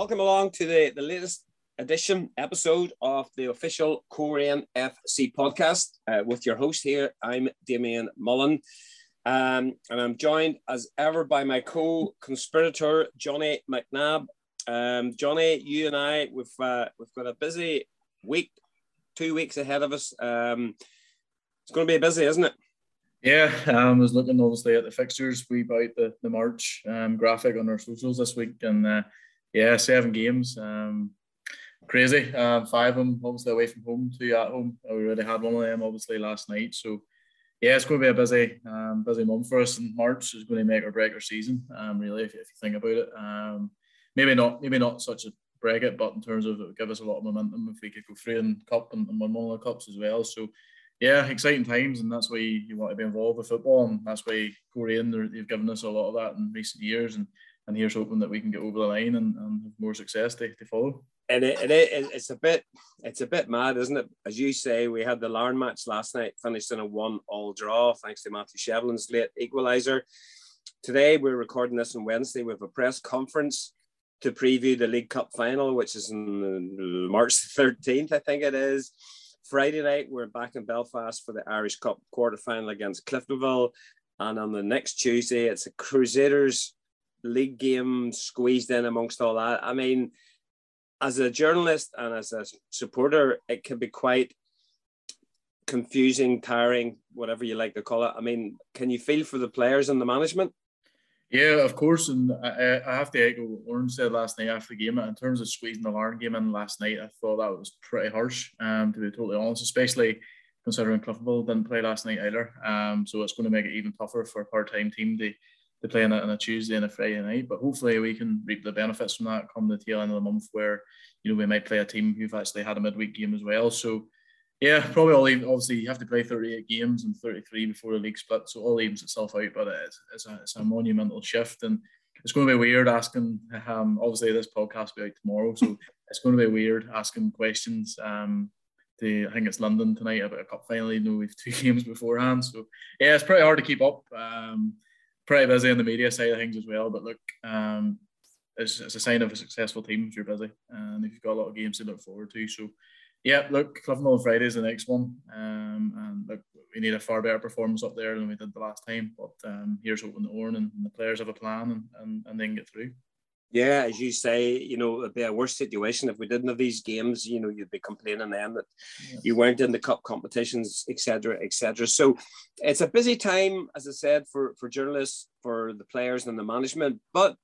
welcome along to the, the latest edition episode of the official Coleraine FC podcast uh, with your host here. I'm Damien Mullen. Um, and I'm joined as ever by my co-conspirator Johnny McNabb. Um, Johnny, you and I, we've uh, we've got a busy week, two weeks ahead of us. Um, it's going to be busy, isn't it? Yeah, um, I was looking obviously at the fixtures. We bought the the March um, graphic on our socials this week, and uh, yeah, seven games. Um, crazy. Um, five of them obviously away from home, two at home. We already had one of them obviously last night. So yeah, it's going to be a busy, um, busy month for us. And March is going to make or break our season. Um, really, if, if you think about it. Um, maybe not, maybe not such a break it, but in terms of it would give us a lot of momentum if we could go through in cup and, and win one of the cups as well. So yeah, exciting times, and that's why you want to be involved with football, and that's why Coleraine they've given us a lot of that in recent years, and and here's hoping that we can get over the line and, and have more success to, to follow. And it, it, it's a bit it's a bit mad, isn't it? As you say, we had the Larne match last night, finished in a one-all draw thanks to Matthew Shevlin's late equaliser. Today we're recording this on Wednesday. We have a press conference to preview the League Cup final, which is on March 13th, I think it is. Friday night, we're back in Belfast for the Irish Cup quarter final against Cliftonville. And on the next Tuesday, it's a Crusaders league game squeezed in amongst all that. I mean, as a journalist and as a supporter, it can be quite confusing, tiring, whatever you like to call it. I mean, can you feel for the players and the management? Yeah, of course. And I, I have to echo what Oran said last night after the game. In terms of squeezing the Larne game in last night, I thought that was pretty harsh, um, to be totally honest, especially considering Cliftonville didn't play last night either. Um, so it's going to make it even tougher for a part time team to to play on a, on a Tuesday and a Friday night. But hopefully we can reap the benefits from that come the tail end of the month where, you know, we might play a team who've actually had a midweek game as well. So yeah, probably all even, obviously you have to play 38 games and 33 before the league split. So all evens itself out, but it's, it's, a, it's a monumental shift. And it's going to be weird asking, um, obviously this podcast will be out tomorrow. So it's going to be weird asking questions. Um, to, I think it's London tonight about a cup final, even though we've two games beforehand. So yeah, it's pretty hard to keep up. Um, pretty busy on the media side of things as well. But look, um, it's, it's a sign of a successful team if you're busy and if you've got a lot of games to look forward to. So, yeah, look, Clifton on Friday is the next one. Um, and look, we need a far better performance up there than we did the last time. But um, here's hoping the Oran and, and the players have a plan and, and, and then get through. Yeah, as you say, you know, it'd be a worse situation if we didn't have these games. You know, you'd be complaining then that yes. you weren't in the cup competitions, etc., etc. So it's a busy time, as I said, for for journalists, for the players and the management. But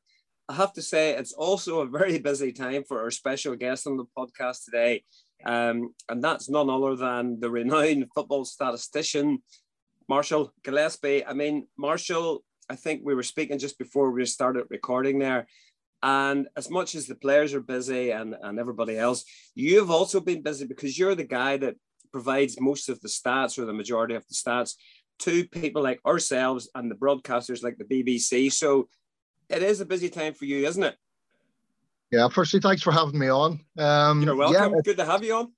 I have to say, it's also a very busy time for our special guest on the podcast today, um, and that's none other than the renowned football statistician Marshall Gillespie. I mean, Marshall. I think we were speaking just before we started recording there and as much as the players are busy and, and everybody else, you've also been busy because you're the guy that provides most of the stats or the majority of the stats to people like ourselves and the broadcasters like the BBC. So it is a busy time for you, isn't it? Yeah, firstly, thanks for having me on. Um, You're welcome. Yeah, good to have you on.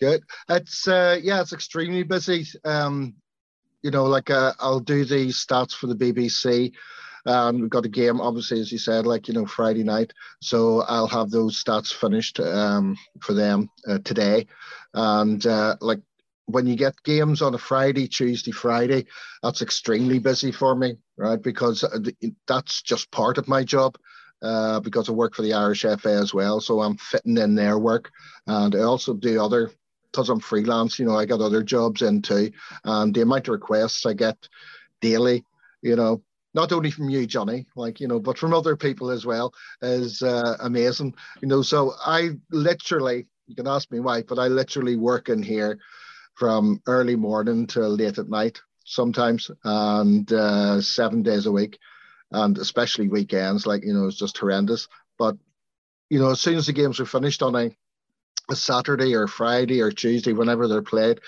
Good. It's uh, yeah, it's extremely busy. Um, you know, like uh, I'll do the stats for the BBC. Um, we've got a game, obviously, as you said, like you know, Friday night. So I'll have those stats finished um, for them uh, today, and uh, like when you get games on a Friday, Tuesday, Friday, that's extremely busy for me, right? Because uh, that's just part of my job. Uh, because I work for the Irish FA as well, so I'm fitting in their work, and I also do other because I'm freelance. You know, I got other jobs in too, and the amount of requests I get daily, you know, not only from you, Johnny, like you know, but from other people as well, is uh, amazing. You know, so I literally, you can ask me why, but I literally work in here from early morning till late at night sometimes, and uh, seven days a week, and especially weekends. Like you know, it's just horrendous. But you know, as soon as the games are finished on a, a Saturday or Friday or Tuesday, whenever they're played,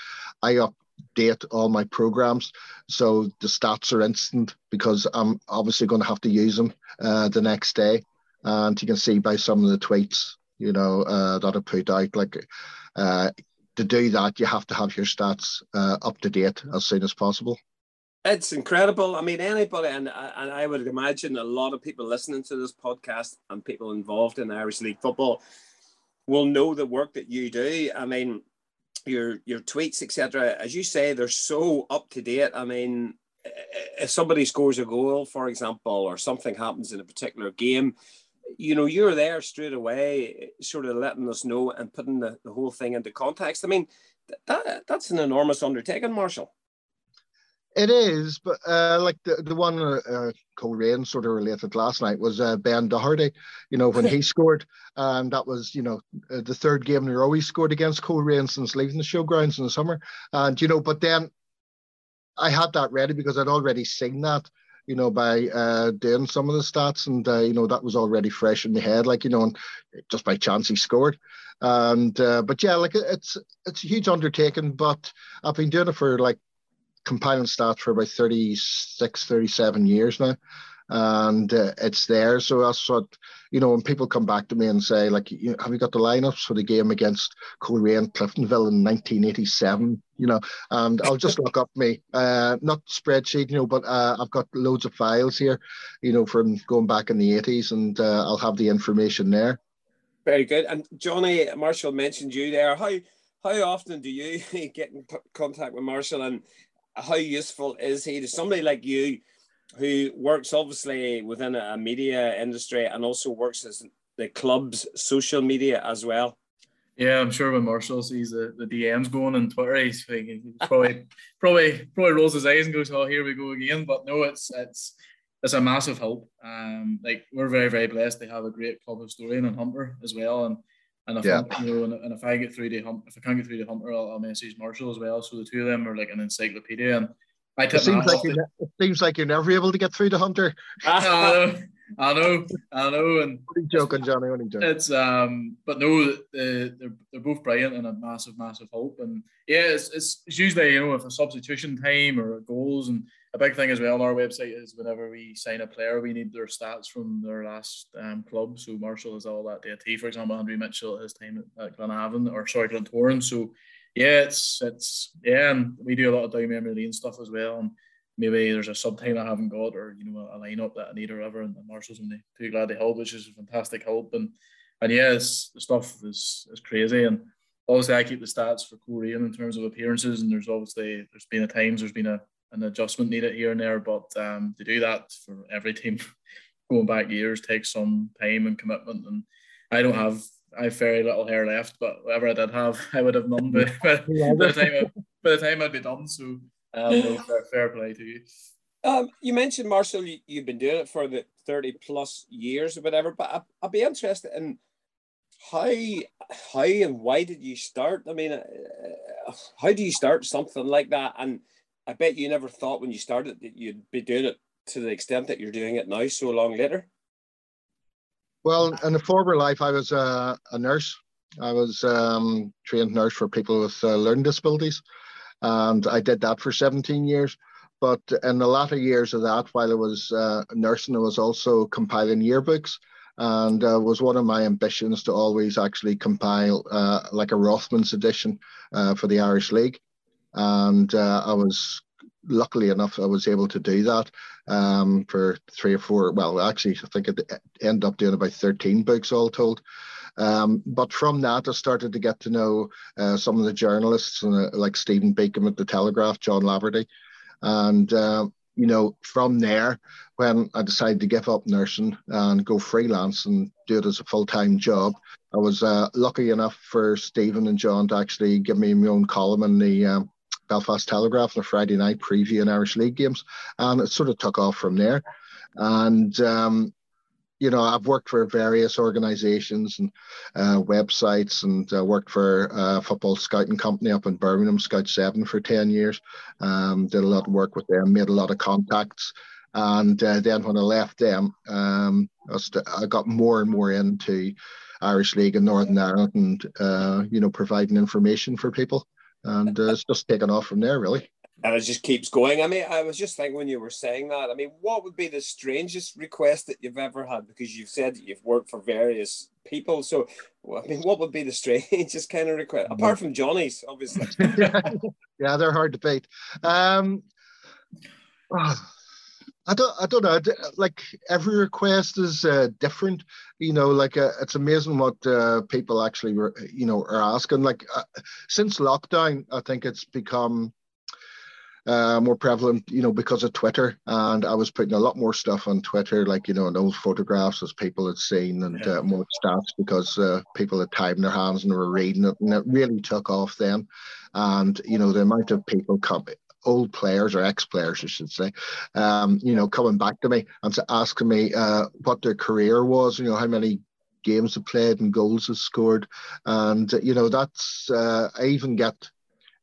I up date all my programs so the stats are instant because i'm obviously going to have to use them uh, the next day and you can see by some of the tweets you know uh, that i put out like uh, to do that you have to have your stats uh, up to date as soon as possible It's incredible. I mean, anybody, and, and I would imagine a lot of people listening to this podcast and people involved in Irish League football will know the work that you do. I mean, your your tweets, etc. As you say, they're so up to date. I mean, if somebody scores a goal, for example, or something happens in a particular game, you know, you're there straight away, sort of letting us know and putting the, the whole thing into context. I mean, that that's an enormous undertaking, Marshall. It is, but uh, like the the one uh, uh Coleraine sort of related last night was uh, Ben Doherty. You know when he scored, and that was you know uh, the third game in a row he scored against Coleraine since leaving the showgrounds in the summer. And you know, but then I had that ready because I'd already seen that. You know, by uh, doing some of the stats, and uh, you know that was already fresh in the head. Like you know, and just by chance he scored. And uh, but yeah, like it's it's a huge undertaking. But I've been doing it for like compiling stats for about 36, 37 years now. And uh, it's there. So that's what, you know, when people come back to me and say, like, you, have you got the lineups for the game against Coleraine Cliftonville in 1987? You know, and I'll just look up me, uh, not spreadsheet, you know, but uh, I've got loads of files here, you know, from going back in the 80s, and uh, I'll have the information there. Very good. And Johnny Marshall mentioned you there. How how often do you get in contact with Marshall and how useful is he to somebody like you who works obviously within a media industry and also works as the club's social media as well? Yeah, I'm sure when Marshall sees the, the DMs going on Twitter, he's, probably probably probably rolls his eyes and goes, "Oh, here we go again." But no, it's it's it's a massive help. Um, like we're very very blessed to have a great club historian and Hunter as well, and and if, yeah. I, you know, and, and, if I get through to hum, if I can't get through to Hunter, I'll, I'll, message Marshall as well. So the two of them are like an encyclopedia. And I it seems like you, it seems like you're never able to get through to Hunter. I know, I know, I know. And only joking, Johnny. Only joking. It's um, but no, they're they're both brilliant and a massive, massive hope. And yeah, it's, it's, it's usually you know if a substitution time or goals and a big thing as well on our website is whenever we sign a player, we need their stats from their last um, club. So Marshall has all that data. For example, Andrew Mitchell his time at, at Glenavon or sorry Glentoran. So yeah, it's it's yeah, and we do a lot of down memory lane stuff as well. And maybe there's a sub time I haven't got, or you know, a lineup that I need or whatever. And Marshall's only too glad to help, which is a fantastic help. And and yeah, the stuff is is crazy. And obviously, I keep the stats for Coleraine in terms of appearances. And there's obviously there's been a times there's been a an adjustment needed here and there. But um, to do that for every team going back years takes some time and commitment. And I don't have I have very little hair left, but whatever I did have, I would have none by, by, the time I, by the time I'd be done. So um, no, fair, fair, play to you. Um, you mentioned Marshall, you, have been doing it for the thirty plus years or whatever, but I, I'd be interested in how how and why did you start? I mean, uh, how do you start something like that? And I bet you never thought when you started that you'd be doing it to the extent that you're doing it now, so long later. Well, in a former life, I was a nurse. I was um, trained nurse for people with uh, learning disabilities, and I did that for 17 years. But in the latter years of that, while I was uh, nursing, I was also compiling yearbooks, and uh, was one of my ambitions to always actually compile uh, like a Rothmans edition uh, for the Irish League and uh, I was luckily enough I was able to do that um, for three or four. Well, actually, I think it ended up doing about thirteen books all told. Um, but from that, I started to get to know uh, some of the journalists, uh, like Stephen Beacom at the Telegraph, John Laverty, and uh, you know, from there, when I decided to give up nursing and go freelance and do it as a full time job, I was uh, lucky enough for Stephen and John to actually give me my own column in the um, Belfast Telegraph on a Friday night preview previewing Irish League games, and it sort of took off from there. And um, you know, I've worked for various organisations and uh, websites, and uh, worked for a football scouting company up in Birmingham, Scout Seven, for ten years. Um, did a lot of work with them, made a lot of contacts, and uh, then when I left them, um, I, st- I, got more and more into Irish League in Northern Ireland, and uh, you know, providing information for people and uh, it's just taken off from there, really. And it just keeps going. I mean, I was just thinking when you were saying that. I mean, what would be the strangest request that you've ever had? Because you've said that you've worked for various people. So, I mean, what would be the strangest kind of request apart from Johnny's, obviously? yeah, they're hard to beat. Um, Ah, I don't, I don't know. Like every request is uh, different, you know. Like uh, it's amazing what uh, people actually, you know, are asking. Like uh, since lockdown, I think it's become uh, more prevalent, you know, because of Twitter. And I was putting a lot more stuff on Twitter, like you know, and old photographs as people had seen, and yeah. uh, more stats because uh, people had time in their hands and were reading it, and it really took off then. And you know, the amount of people come old players or ex-players, I should say, um, you know, coming back to me and asking me uh, what their career was, you know, how many games they played and goals they scored, and you know, that's uh, I even get.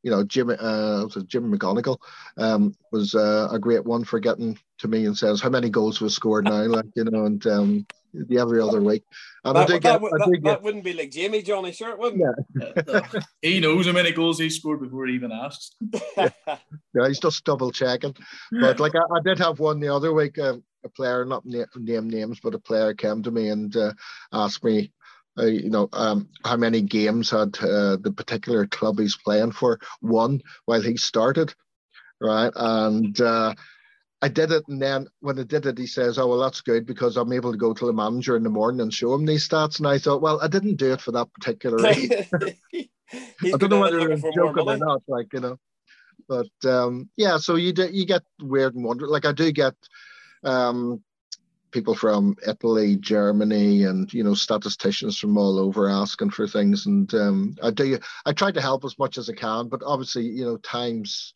You know, Jim, uh, Jim McGonigal um, was uh, a great one for getting to me and says how many goals was scored now, like you know, and um, the every other week. And that, I did that, get, that, I did that get, wouldn't be like Jamie Johnny, sure it wouldn't. Yeah. he knows how many goals he scored before he even asked. yeah. yeah, he's just double checking. But like I, I did have one the other week. Uh, a player, not na- name names, but a player came to me and uh, asked me, uh, you know, um, how many games had uh, the particular club he's playing for won while he started, right? And uh, I did it, and then when I did it, he says, "Oh well, that's good because I'm able to go to the manager in the morning and show him these stats." And I thought, well, I didn't do it for that particular reason. I don't know whether I'm joking or not, like you know. But um, yeah, so you do, you get weird and wonder. Like I do get um, people from Italy, Germany, and you know statisticians from all over asking for things, and um, I do. I try to help as much as I can, but obviously, you know, times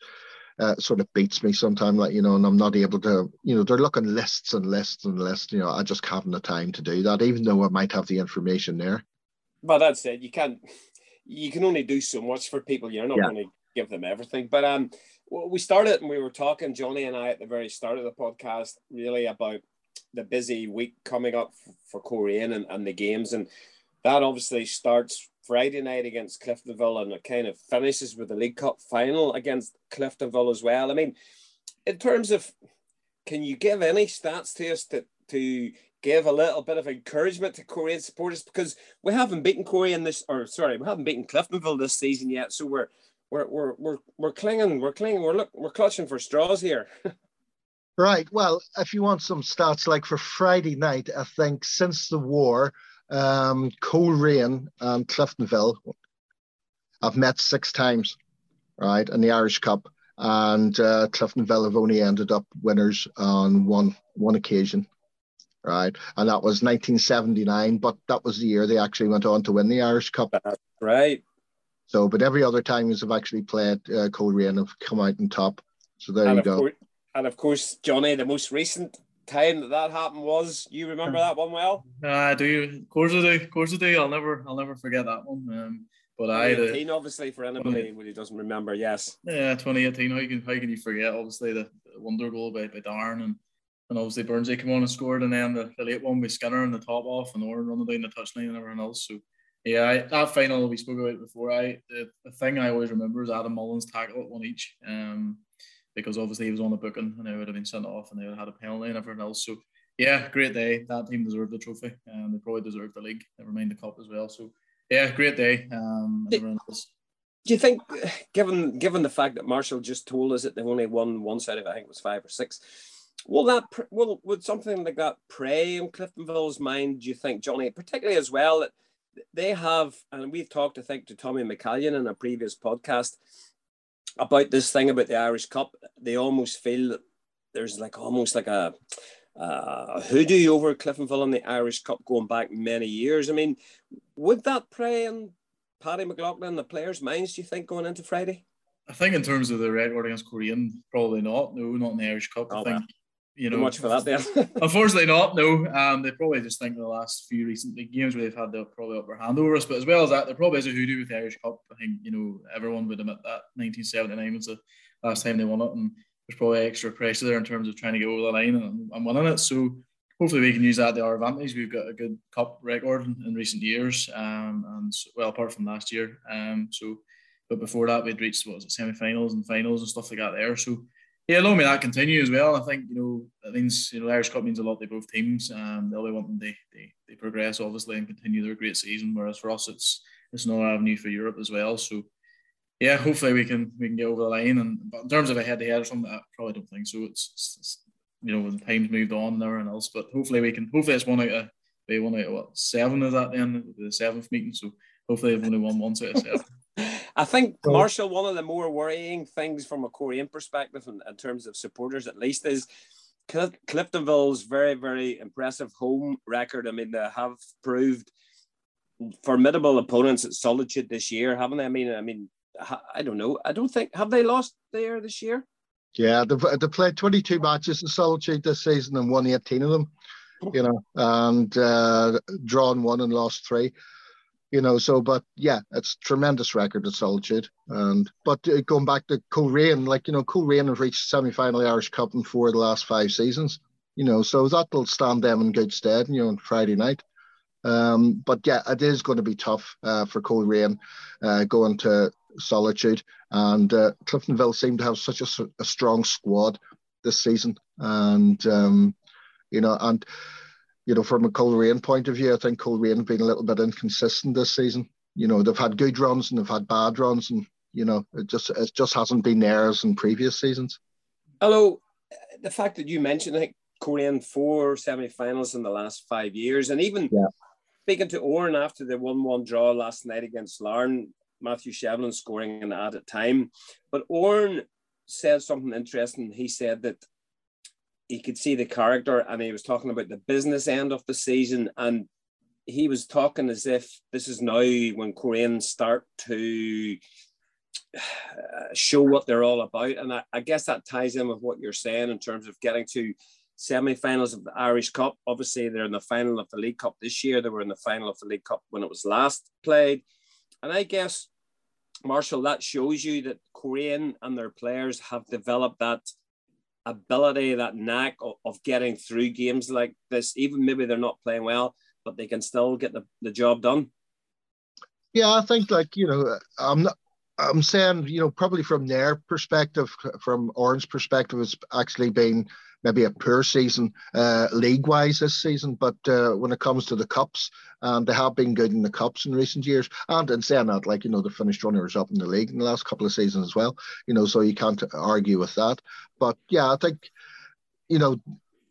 uh, sort of beats me sometimes, like you know, and I'm not able to, you know, they're looking lists and lists and lists. You know, I just haven't the time to do that, even though I might have the information there. But that's it. You can't. You can only do so much for people. You're not yeah. going to give them everything. But um, we started and we were talking, Johnny and I, at the very start of the podcast, really about the busy week coming up for Coleraine and, and the games, and that obviously starts Friday night against Cliftonville, and it kind of finishes with the League Cup final against Cliftonville as well. I mean, in terms of, can you give any stats to us to to give a little bit of encouragement to Coleraine supporters because we haven't beaten Coleraine this, or sorry, we haven't beaten Cliftonville this season yet, so we're we're we're we're, we're clinging, we're clinging, we're look, we're clutching for straws here. right. Well, if you want some stats, like for Friday night, I think since the war um, Coleraine and Cliftonville I've met six times, right, in the Irish Cup, and uh, Cliftonville have only ended up winners on one one occasion, right, and that was 1979. But that was the year they actually went on to win the Irish Cup. right. So, but every other time have actually played uh, Coleraine have come out on top. So there and you go. Course, and of course, Johnny, the most recent time that that happened was. You remember that one well? I uh, do. Of course I do. Of course I do. I'll never, I'll never forget that one. Um, but I, obviously, for anybody who doesn't remember, yes. Yeah, 2018. How can how can you forget? Obviously, the, the wonder goal by, by Darren and and obviously Burnsy came on and scored, and then the, the late one with Skinner and the top off, and Oran running down the touchline and everything else. So yeah, I, that final we spoke about before. I the, the thing I always remember is Adam Mullan's tackle at one each. Um, because obviously he was on the booking and they would have been sent off and they would have had a penalty and everything else. So yeah, great day. That team deserved the trophy and they probably deserved the league. Never mind the cup as well. So yeah, great day. Um, do, do you think, given given the fact that Marshall just told us that they've only won one side of it, I think it was five or six, will that will would something like that prey in Cliftonville's mind? Do you think, Johnny, particularly as well that they have, and we've talked, I think, to Tommy McCallion in a previous podcast about this thing about the Irish Cup, they almost feel that there's like almost like a, a hoodoo over Cliftonville in the Irish Cup going back many years. I mean, would that prey on Paddy McLaughlin, the players' minds, do you think, going into Friday? I think in terms of the record against Coleraine, probably not. No, not in the Irish Cup. Oh, I think you know, much for that then. unfortunately, not. No, um, they probably just think the last few recent games where they've had the probably upper hand over us. But as well as that, there probably is a hoodoo with the Irish Cup. I think you know everyone would admit that 1979 was the last time they won it, and there's probably extra pressure there in terms of trying to get over the line and, and winning it. So hopefully we can use that to our advantage. We've got a good cup record in, in recent years, um, and well apart from last year. Um, so, but before that we'd reached what was it semi-finals and finals and stuff like that there. So yeah, long may that continue as well. I think you know that means you know Irish Cup means a lot to both teams. Um, they'll be wanting they, they they progress obviously and continue their great season. Whereas for us, it's it's another avenue for Europe as well. So yeah, hopefully we can we can get over the line. And but in terms of a head to head or something, I probably don't think so. It's, it's, it's you know when time's moved on and everything else. But hopefully we can. Hopefully it's one out of maybe one out of what seven is that then the seventh meeting. So hopefully they've only won once out of seven. I think Marshall, one of the more worrying things from a Coleraine perspective, in, in terms of supporters at least, is Cliftonville's very, very impressive home record. I mean, they have proved formidable opponents at Solitude this year, haven't they? I mean, I mean, I don't know. I don't think have they lost there this year. Yeah, they've, they've played 22 matches in Solitude this season and won 18 of them. You know, and uh, drawn one and lost three. You know, so but yeah, it's tremendous record at Solitude. And but uh, going back to Coleraine, like you know, Coleraine have reached semi-final Irish Cup in four of the last five seasons. You know, so that'll stand them in good stead. You know, on Friday night. Um, but yeah, it is going to be tough uh, for Coleraine uh, going to solitude. And uh, Cliftonville seem to have such a, a, strong squad this season. And, um, you know, and, you know, from a Coleraine point of view, I think Coleraine have been a little bit inconsistent this season. You know, they've had good runs and they've had bad runs. And, you know, it just it just hasn't been there as in previous seasons. Hello. The fact that you mentioned, I think, Coleraine four semi-finals in the last five years, and even yeah. speaking to Oran after the one-one draw last night against Larne, Matthew Shevlin scoring an added time. But Oran said something interesting. He said that he could see the character and he was talking about the business end of the season. And he was talking as if this is now when Coleraine's start to uh, show what they're all about. And I, I guess that ties in with what you're saying in terms of getting to semi-finals of the Irish Cup. Obviously, they're in the final of the League Cup this year. They were in the final of the League Cup when it was last played. And I guess, Marshall, that shows you that Coleraine and their players have developed that ability, that knack of, of getting through games like this. Even maybe they're not playing well, but they can still get the, the job done. Yeah, I think like, you know, I'm not I'm saying, you know, probably from their perspective, from Oran's perspective, it's actually been maybe a poor season uh, league wise this season. But uh, when it comes to the cups, um, they have been good in the cups in recent years. And in saying that, like you know, they finished runners up in the league in the last couple of seasons as well. You know, so you can't argue with that. But yeah, I think you know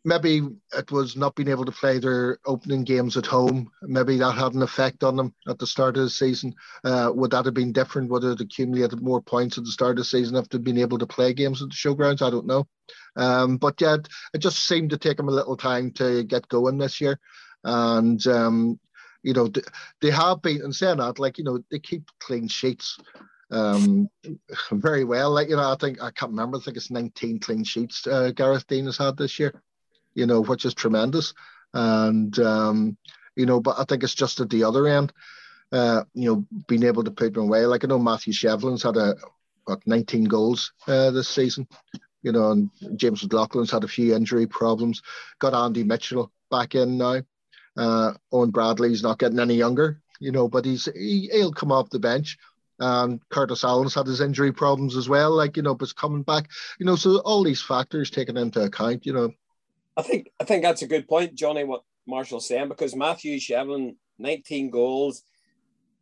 maybe it was not being able to play their opening games at home. Maybe that had an effect on them at the start of the season. Uh, would that have been different? Would it have accumulated more points at the start of the season if they'd been able to play games at the showgrounds? I don't know. Um, but yeah, it just seemed to take them a little time to get going this year. And, um, you know, they have been, and saying that, like, you know, they keep clean sheets um, very well. Like, you know, I think, I can't remember, I think it's 19 clean sheets uh, Gareth Deane has had this year you know, which is tremendous. And, um, you know, but I think it's just at the other end, uh, you know, being able to put them away. Like I know Matthew Shevlin's had a, what, 19 goals uh, this season, you know, and James McLaughlin's had a few injury problems. Got Andy Mitchell back in now. Uh, Eoin Bradley's not getting any younger, you know, but he's he, he'll come off the bench. And Curtis Allen's had his injury problems as well, like you know, but coming back, you know, so all these factors taken into account, you know, I think I think that's a good point, Johnny. What Marshall's saying because Matthew Shevlin, 19 goals,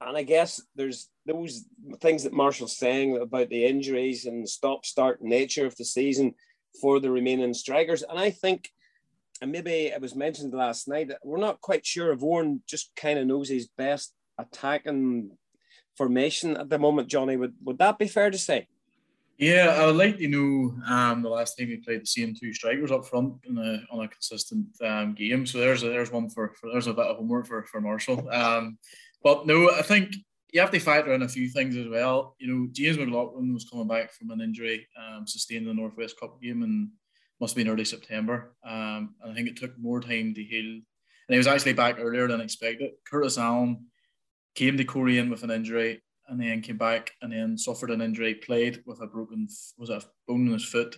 and I guess there's those things that Marshall's saying about the injuries and stop-start nature of the season for the remaining strikers, and I think, and maybe it was mentioned last night that we're not quite sure if Oran just kind of knows his best attacking formation at the moment. Johnny, would would that be fair to say? Yeah, I would like to know um, the last time we played the same two strikers up front a, on a consistent um, game. So there's a, there's one for, for, there's a bit of homework for for Marshall. Um, but no, I think you have to factor in a few things as well. You know, James McLaughlin was coming back from an injury um, sustained in the Northwest Cup game and must have been early September. Um, and I think it took more time to heal. And he was actually back earlier than expected. Curtis Allen came to Coleraine with an injury and then came back and then suffered an injury, played with a broken was a bone in his foot,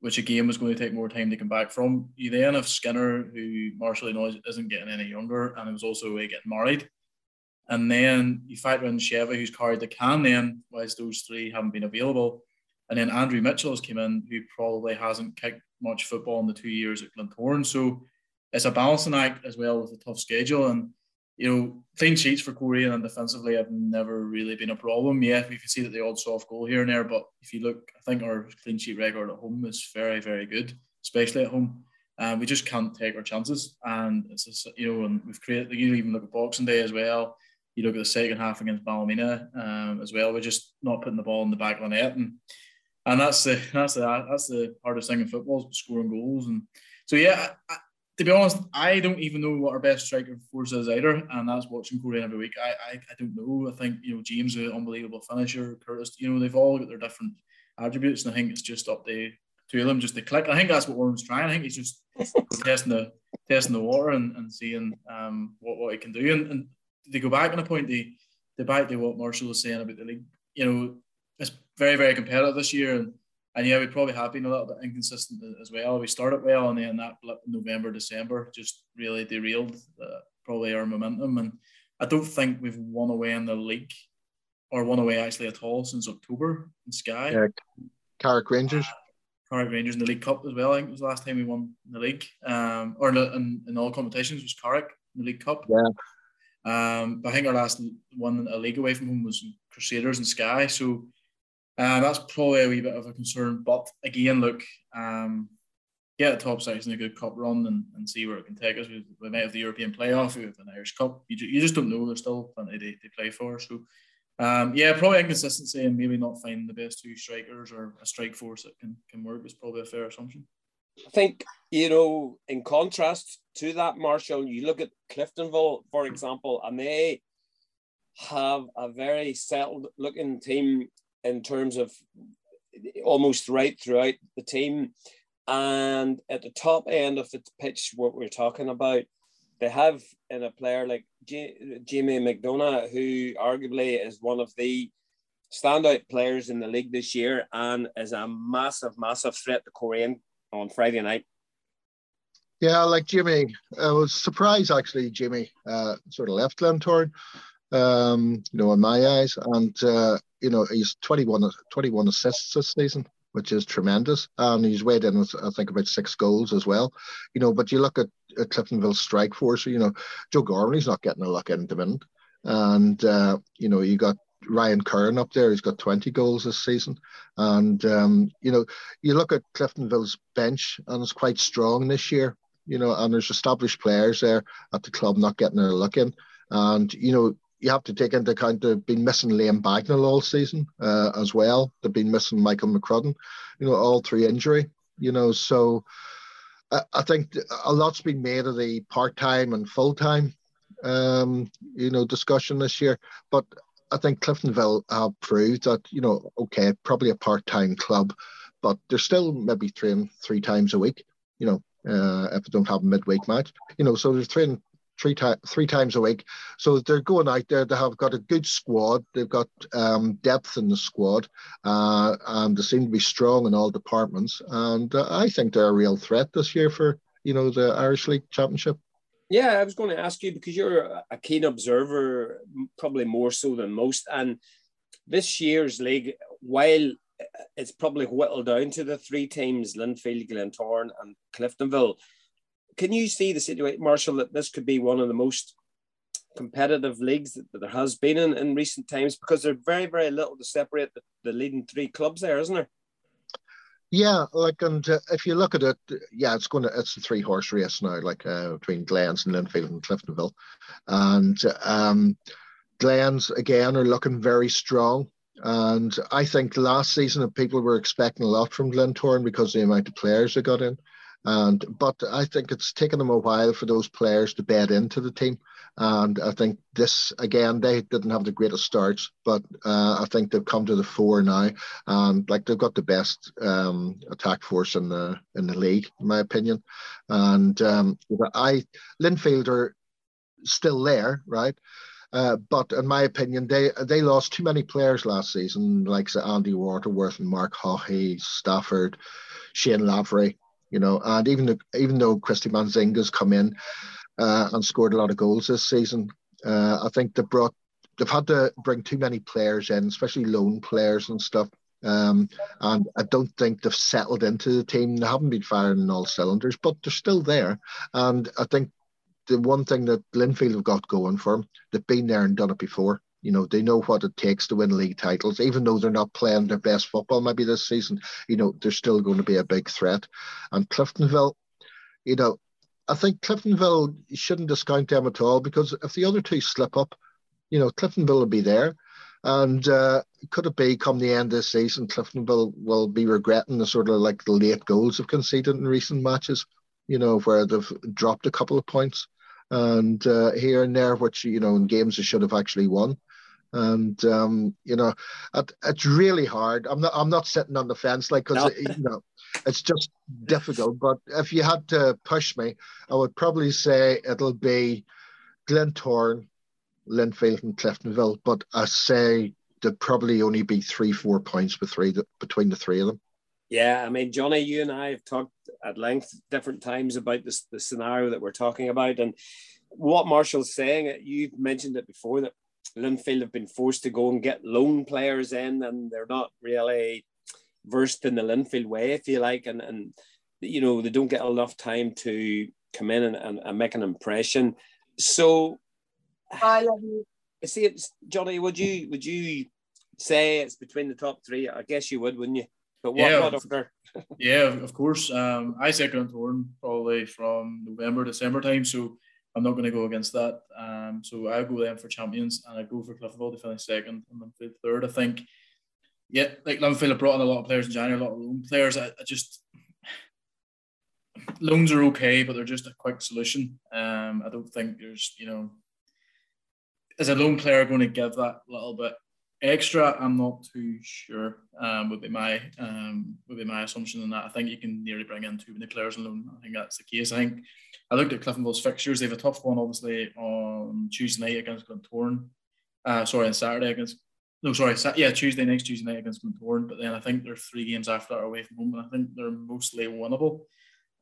which again was going to take more time to come back from. You then have Skinner, who Marshall knows isn't getting any younger, and he was also away getting married. And then you factor in Sheva, who's carried the can then, whilst those three haven't been available. And then Andrew Mitchell has come in, who probably hasn't kicked much football in the two years at Glentoran. So it's a balancing act as well with a tough schedule. And you know, clean sheets for Coleraine and defensively have never really been a problem. Yeah, we can see that the odd soft goal here and there, but if you look, I think our clean sheet record at home is very, very good, especially at home. Um, we just can't take our chances, and it's just, you know, and we've created. You even look at Boxing Day as well. You look at the second half against Ballymena um, as well. We're just not putting the ball in the back of the net, and and that's the that's the that's the hardest thing in football is scoring goals. And so yeah, to be honest, I don't even know what our best striker force is either, and that's watching Coleraine every week. I, I I don't know. I think you know James, an unbelievable finisher, Curtis. You know they've all got their different attributes, and I think it's just up to two of them just to click. I think that's what Oran's trying. I think he's just testing the testing the water and, and seeing um, what, what he can do. And, and they go back on a point, they they back to what Marshall was saying about the league. You know, it's very very competitive this year, and and yeah, we probably have been a little bit inconsistent as well. We started well, and then that blip in November December just really derailed uh, probably our momentum. And I don't think we've won away in the league or won away actually at all since October in Sky. Yeah, Carrick Rangers. Uh, Carrick Rangers in the League Cup as well. I think it was the last time we won in the league, um, or in, in, in, all competitions was Carrick in the League Cup. Yeah. Um, but I think our last one a league away from home was Crusaders and Sky. So uh, that's probably a wee bit of a concern. But again, look, um, get a top six in a good cup run and, and see where it can take us. We, we might have the European playoff, we have an Irish Cup. You, you just don't know. There's still plenty to play for. So um, yeah, probably inconsistency and maybe not finding the best two strikers or a strike force that can, can work is probably a fair assumption. I think, you know, in contrast to that, Marshall, you look at Cliftonville, for example, and they have a very settled looking team in terms of almost right throughout the team. And at the top end of the pitch, what we're talking about, they have in a player like J- Jamie McDonagh, who arguably is one of the standout players in the league this year and is a massive, massive threat to Coleraine on Friday night. Yeah, like Jimmy, I was surprised actually. Jimmy uh, sort of left Glentoran, um, you know, in my eyes, and uh, you know he's 21, 21 assists this season which is tremendous. And he's weighed in with, I think, about six goals as well. You know, but you look at, at Cliftonville's strike force, you know, Joe Gormley's not getting a look in the minute. And, uh, you know, you got Ryan Curran up there, he's got 20 goals this season. And, um, you know, you look at Cliftonville's bench and it's quite strong this year, you know, and there's established players there at the club not getting a look in. And, you know, you have to take into account they've been missing Liam Bagnall all season uh, as well. They've been missing Michael McCrudden, you know, all three injury, you know. So I, I think a lot's been made of the part time and full time, um, you know, discussion this year. But I think Cliftonville have proved that, you know, okay, probably a part time club, but they're still maybe training three times a week, you know, uh, if they don't have a midweek match, you know, so they're training three times three times a week. So they're going out there. They have got a good squad. They've got um, depth in the squad, uh, and they seem to be strong in all departments. And uh, I think they're a real threat this year for you know the Irish League Championship. Yeah, I was going to ask you because you're a keen observer, probably more so than most. And this year's league, while it's probably whittled down to the three teams Linfield, Glentoran, and Cliftonville can you see the situation, Marshall, that this could be one of the most competitive leagues that, there has been in, in recent times? Because there's very, very little to separate the, the leading three clubs there, isn't there? Yeah, like, and uh, if you look at it, yeah, it's going to it's a three horse race now, like uh, between Glens and Linfield and Cliftonville, and um, Glens again are looking very strong. And I think last season people were expecting a lot from Glentoran because the amount of players they got in. And but I think it's taken them a while for those players to bed into the team. And I think this again, they didn't have the greatest starts, but uh, I think they've come to the fore now, and like they've got the best um, attack force in the in the league, in my opinion. And um, I Linfield are still there, right? Uh, but in my opinion, they they lost too many players last season, like Andy Waterworth and Mark Haughey, Stafford, Shane Lavery you know, and even the, even though Christy Manzinga's come in uh, and scored a lot of goals this season, uh, I think they brought they've had to bring too many players in, especially loan players and stuff. Um, and I don't think they've settled into the team. They haven't been firing on all cylinders, but they're still there. And I think the one thing that Linfield have got going for them, they've been there and done it before. You know, they know what it takes to win league titles, even though they're not playing their best football maybe this season. You know, they're still going to be a big threat. And Cliftonville, you know, I think Cliftonville shouldn't discount them at all because if the other two slip up, you know, Cliftonville will be there. And uh, could it be come the end of the season, Cliftonville will be regretting the sort of like the late goals they've conceded in recent matches, you know, where they've dropped a couple of points and uh, here and there, which, you know, in games they should have actually won and um, you know, it, it's really hard. I'm not I'm not sitting on the fence like because no. you know, it's just difficult. But if you had to push me, I would probably say it'll be Glentoran, Linfield, and Cliftonville. But I say there'd probably only be three, four points between the, between the three of them. Yeah, I mean, Johnny, you and I have talked at length different times about this the scenario that we're talking about, and what Marshall's saying. You've mentioned it before that Linfield have been forced to go and get loan players in, and they're not really versed in the Linfield way, if you like, and and you know they don't get enough time to come in and, and, and make an impression. So, I love you. see, it's Johnny. Would you would you say it's between the top three? I guess you would, wouldn't you? But what yeah, about yeah, of course. Um, I say Glentoran probably from November, December time. So I'm not going to go against that. Um, so I go them for champions, and I go for Cliftonville to finish second and Linfield third. I think, yeah, like Linfield have brought in a lot of players in January, a lot of loan players. I, I just loans are okay, but they're just a quick solution. Um, I don't think there's, you know, as a loan player going to give that a little bit extra. I'm not too sure. Um, would be my um, would be my assumption on that. I think you can nearly bring in two too many players alone. I think that's the case. I think I looked at Cliftonville's fixtures. They have a tough one, obviously, on Tuesday night against Glentoran. Uh, sorry, on Saturday against. No, sorry, yeah, Tuesday next Tuesday night against Glentoran. But then I think there's three games after that are away from home, and I think they're mostly winnable.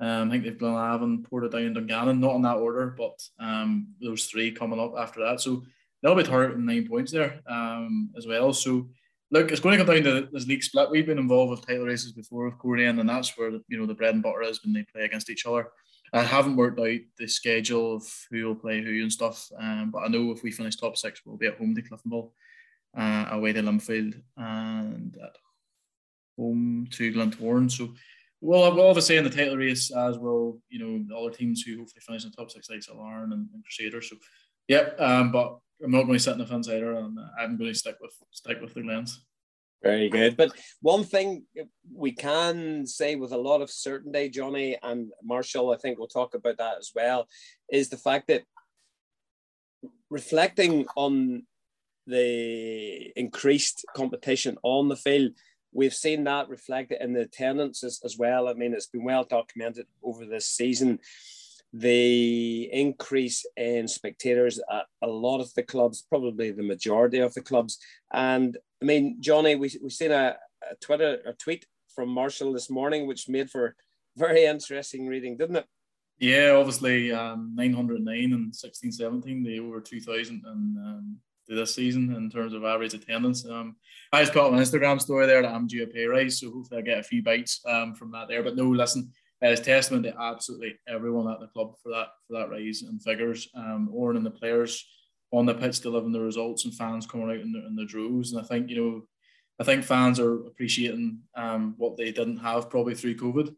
Um, I think they've Glenavon, Portadown, Dungannon, not in that order, but um, those three coming up after that. So they'll be targeting nine points there um, as well. So look, it's going to come down to this league split. We've been involved with title races before with Coleraine, and that's where you know the bread and butter is when they play against each other. I haven't worked out the schedule of who will play who and stuff, um, but I know if we finish top six, we'll be at home to Cliftonville, uh, away to Linfield, and at home to Glentoran. So we'll, we'll obviously in the title race as well, you know, the other teams who hopefully finish in the top six, like Alarn and, and Crusaders. So, yeah, um, but I'm not going to sit in the fence either, and I'm going to stick with stick with the Glens. Very good. But one thing we can say with a lot of certainty, Johnny and Marshall, I think we'll talk about that as well, is the fact that reflecting on the increased competition on the field, we've seen that reflected in the attendance as, as well. I mean, it's been well documented over this season the increase in spectators at a lot of the clubs, probably the majority of the clubs. And I mean, Johnny, we we seen a, a Twitter a tweet from Marshall this morning, which made for very interesting reading, didn't it? Yeah, obviously um, 909 and 16, 17, they were 2,000 and um, this season in terms of average attendance. Um, I just put on my Instagram story there that I'm due a pay rise, so hopefully I get a few bites um, from that there. But no, listen, it's testament to absolutely everyone at the club for that for that rise in figures. Um, Oran and the players on the pitch delivering the results and fans coming out in the, in the droves. And I think you know, I think fans are appreciating um, what they didn't have probably through COVID,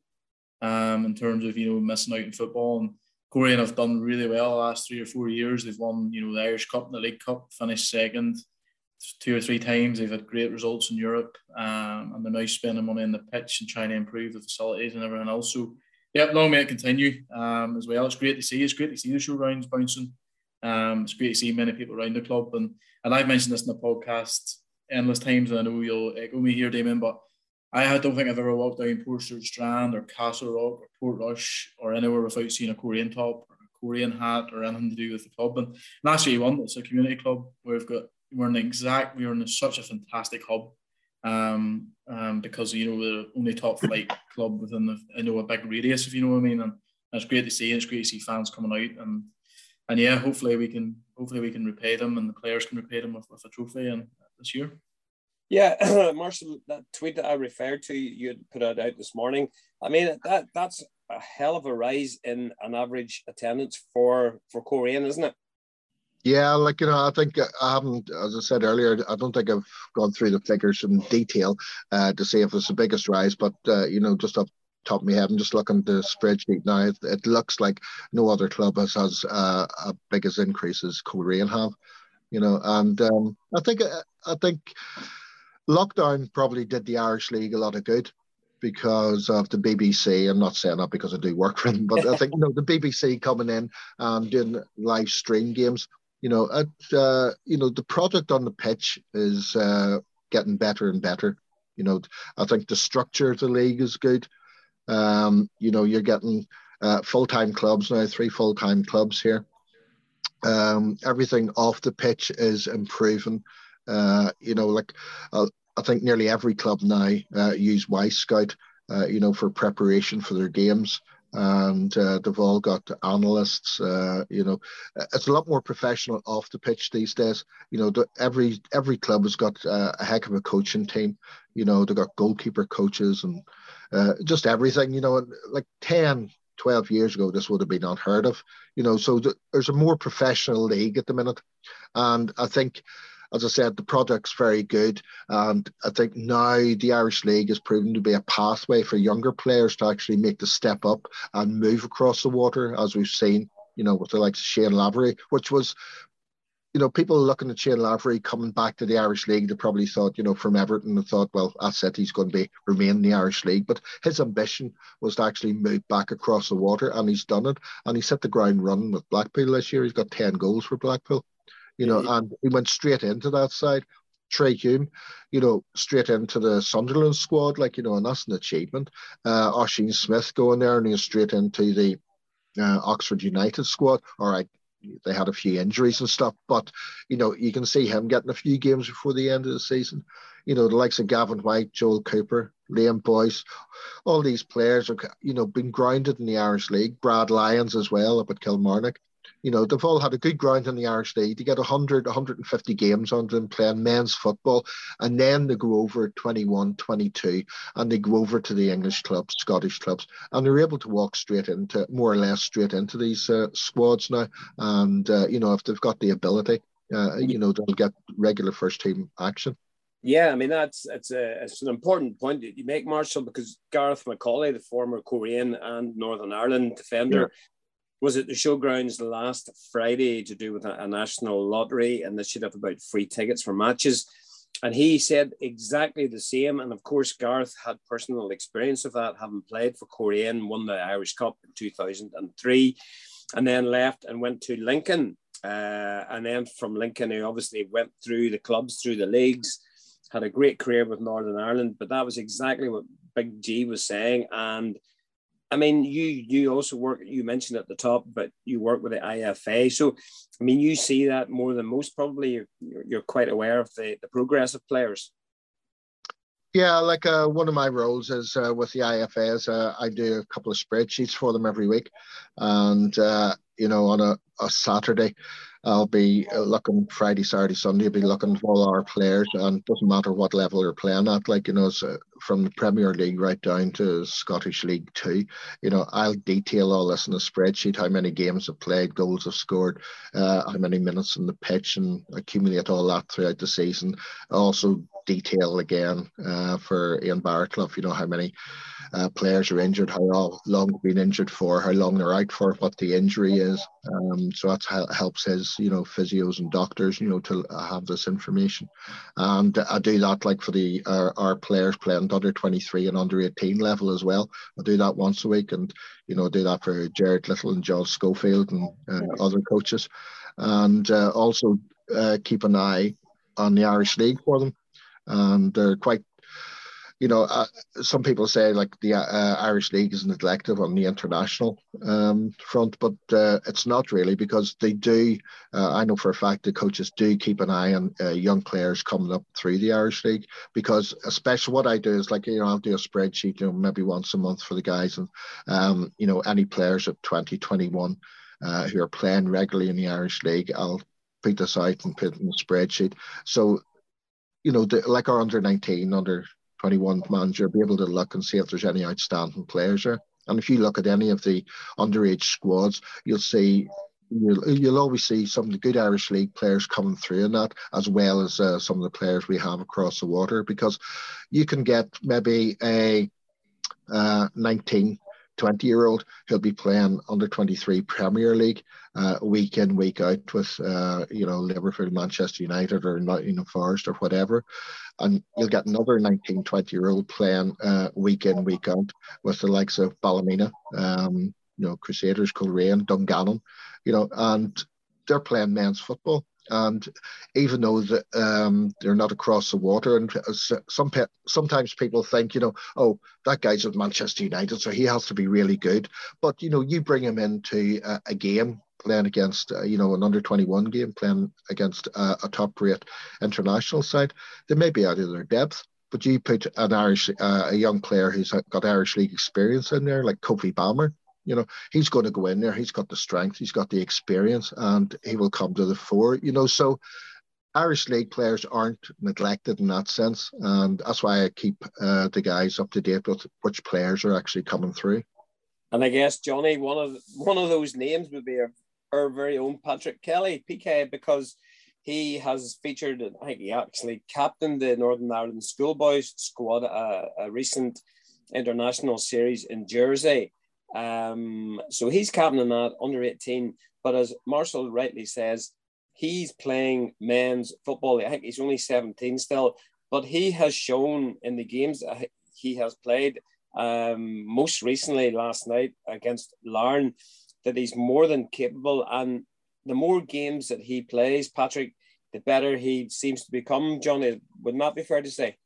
um, in terms of you know missing out in football. And Coleraine have done really well the last three or four years. They've won you know the Irish Cup and the League Cup, finished second two or three times. They've had great results in Europe, um, and they're now spending money in the pitch and trying to improve the facilities and everything else. So, yeah, long may it continue um, as well. It's great to see. It's great to see the Showgrounds bouncing. Um, it's great to see many people around the club, and and I've mentioned this in the podcast endless times, and I know you'll echo me here, Damon, but. I don't think I've ever walked down Portstewart Strand or Castle Rock or Portrush or anywhere without seeing a Coleraine top or a Coleraine hat or anything to do with the club. And, and that's you want. It's a community club where we've got we're in exact we are in such a fantastic hub um, um, because you know we're the only top flight club within the you know a big radius if you know what I mean and it's great to see it's great to see fans coming out and and yeah hopefully we can hopefully we can repay them and the players can repay them with, with a trophy and this year. Yeah, Marshall, that tweet that I referred to, you put it out this morning. I mean, that that's a hell of a rise in an average attendance for for Coleraine, isn't it? Yeah, like you know, I think I haven't, as I said earlier, I don't think I've gone through the figures in detail uh, to see if it's the biggest rise, but uh, you know, just up top of my head, I'm just looking at the spreadsheet now. It, it looks like no other club has has uh, a big as increase as Coleraine have, you know, and um, I think uh, I think lockdown probably did the Irish League a lot of good because of the BBC. I'm not saying that because I do work for them, but I think you know the BBC coming in and doing live stream games you know, at, uh, you know, the product on the pitch is uh, getting better and better. You know, I think the structure of the league is good. Um, you know, you're getting uh, full-time clubs now, three full-time clubs here. Um, everything off the pitch is improving. Uh, you know, like uh, I think nearly every club now uh, use Wyscout, uh, you know, for preparation for their games and uh, they've all got analysts. Uh, you know, it's a lot more professional off the pitch these days. You know, the, every every club has got uh, a heck of a coaching team. You know, they've got goalkeeper coaches and uh, just everything. You know, like 10, 12 years ago, this would have been unheard of. You know, so th- there's a more professional league at the minute, and I think as I said, the product's very good. And I think now the Irish League has proven to be a pathway for younger players to actually make the step up and move across the water, as we've seen, you know, with the likes of Shane Lavery, which was you know, people looking at Shane Lavery coming back to the Irish League, they probably thought, you know, from Everton, they thought, well, that's it, he's going to be remain in the Irish League. But his ambition was to actually move back across the water, and he's done it. And he set the ground running with Blackpool this year. He's got 10 goals for Blackpool you know, and he went straight into that side. Trai Hume, you know, straight into the Sunderland squad, like, you know, and that's an achievement. Uh, Oisin Smyth going there and he's straight into the uh, Oxford United squad. All right, they had a few injuries and stuff, but, you know, you can see him getting a few games before the end of the season. You know, the likes of Gavin White, Joel Cooper, Liam Boyce, all these players are, you know, been grounded in the Irish League. Brad Lyons as well up at Kilmarnock you know, they've all had a good ground in the Irish League. They get 100, 150 games under them playing men's football, and then they go over 21, 22, and they go over to the English clubs, Scottish clubs, and they're able to walk straight into, more or less straight into these uh, squads now. And, uh, you know, if they've got the ability, uh, you know, they'll get regular first team action. Yeah, I mean that's it's a it's an important point that you make, Marshall, because Gareth McAuley, the former Coleraine and Northern Ireland defender, was it the showgrounds last Friday to do with a, national lottery, and they should have about free tickets for matches. And he said exactly the same. And of course, Garth had personal experience of that, having played for Coleraine, won the Irish Cup in 2003, and then left and went to Lincoln. Uh, and then from Lincoln, he obviously went through the clubs, through the leagues, had a great career with Northern Ireland. But that was exactly what Big G was saying. And I mean, you you also work. You mentioned at the top, but you work with the IFA. So, I mean, you see that more than most. Probably, you're, you're quite aware of the the progress of players. Yeah, like uh, one of my roles is uh, with the IFA is uh, I do a couple of spreadsheets for them every week, and uh, you know on a, a Saturday I'll be uh, looking Friday, Saturday, Sunday. I'll be looking for all our players, and it doesn't matter what level they're playing at. Like you know, from the Premier League right down to Scottish League Two. You know, I'll detail all this in a spreadsheet: how many games have played, goals have scored, uh, how many minutes on the pitch, and accumulate all that throughout the season. Also detail again uh, for Ian Barraclough. You know how many uh, players are injured, how long they've been injured for, how long they're out for, what the injury is. Um, so that helps his, you know, physios and doctors, you know, to have this information. And I do that like for the our, our players playing under 23 and under 18 level as well. I do that once a week, and you know, do that for Gerard Lyttle and John Schofield and uh, other coaches, and uh, also uh, keep an eye on the Irish League for them. And they're quite you know, uh, some people say like the uh, Irish League is neglected on the international um, front, but uh, it's not really because they do. Uh, I know for a fact the coaches do keep an eye on uh, young players coming up through the Irish League because, especially what I do is like you know I'll do a spreadsheet, you know, maybe once a month for the guys, and um, you know any players at 2021 uh, who are playing regularly in the Irish League, I'll put this out and put in the spreadsheet. So you know, the, like our under 19, under 21 manager be able to look and see if there's any outstanding players there. And if you look at any of the underage squads, you'll see you'll, you'll always see some of the good Irish League players coming through in that, as well as uh, some of the players we have across the water, because you can get maybe a uh, 19, 20 year old who'll be playing under 23 Premier League uh, week in, week out with, uh, you know, Liverpool, Manchester United, or Nottingham Forest, or whatever. And you'll get another 19, 20 year old playing uh, week in, week out with the likes of Ballymena, um, you know, Crusaders, Coleraine, Dungannon, you know, and they're playing men's football. And even though the, um, they're not across the water, and some sometimes people think, you know, oh, that guy's at Manchester United, so he has to be really good. But you know, you bring him into a, a game playing against, uh, you know, an under 21 game, playing against uh, a top rate international side, they may be out of their depth. But you put an Irish, uh, a young player who's got Irish league experience in there, like Kofi Balmer, you know, he's going to go in there. He's got the strength, he's got the experience, and he will come to the fore. You know, so Irish league players aren't neglected in that sense, and that's why I keep uh, the guys up to date with which players are actually coming through. And I guess Johnny, one of one of those names would be our, our very own Patrick Kelly, PK, because he has featured. I think he actually captained the Northern Ireland Schoolboys squad a, a recent international series in Jersey. Um, so he's captaining that under 18. But as Marshall rightly says, he's playing men's football. I think he's only 17 still, but he has shown in the games he has played, um, most recently last night against Larne, that he's more than capable. And the more games that he plays, Patrick, the better he seems to become. Johnny, would not be fair to say?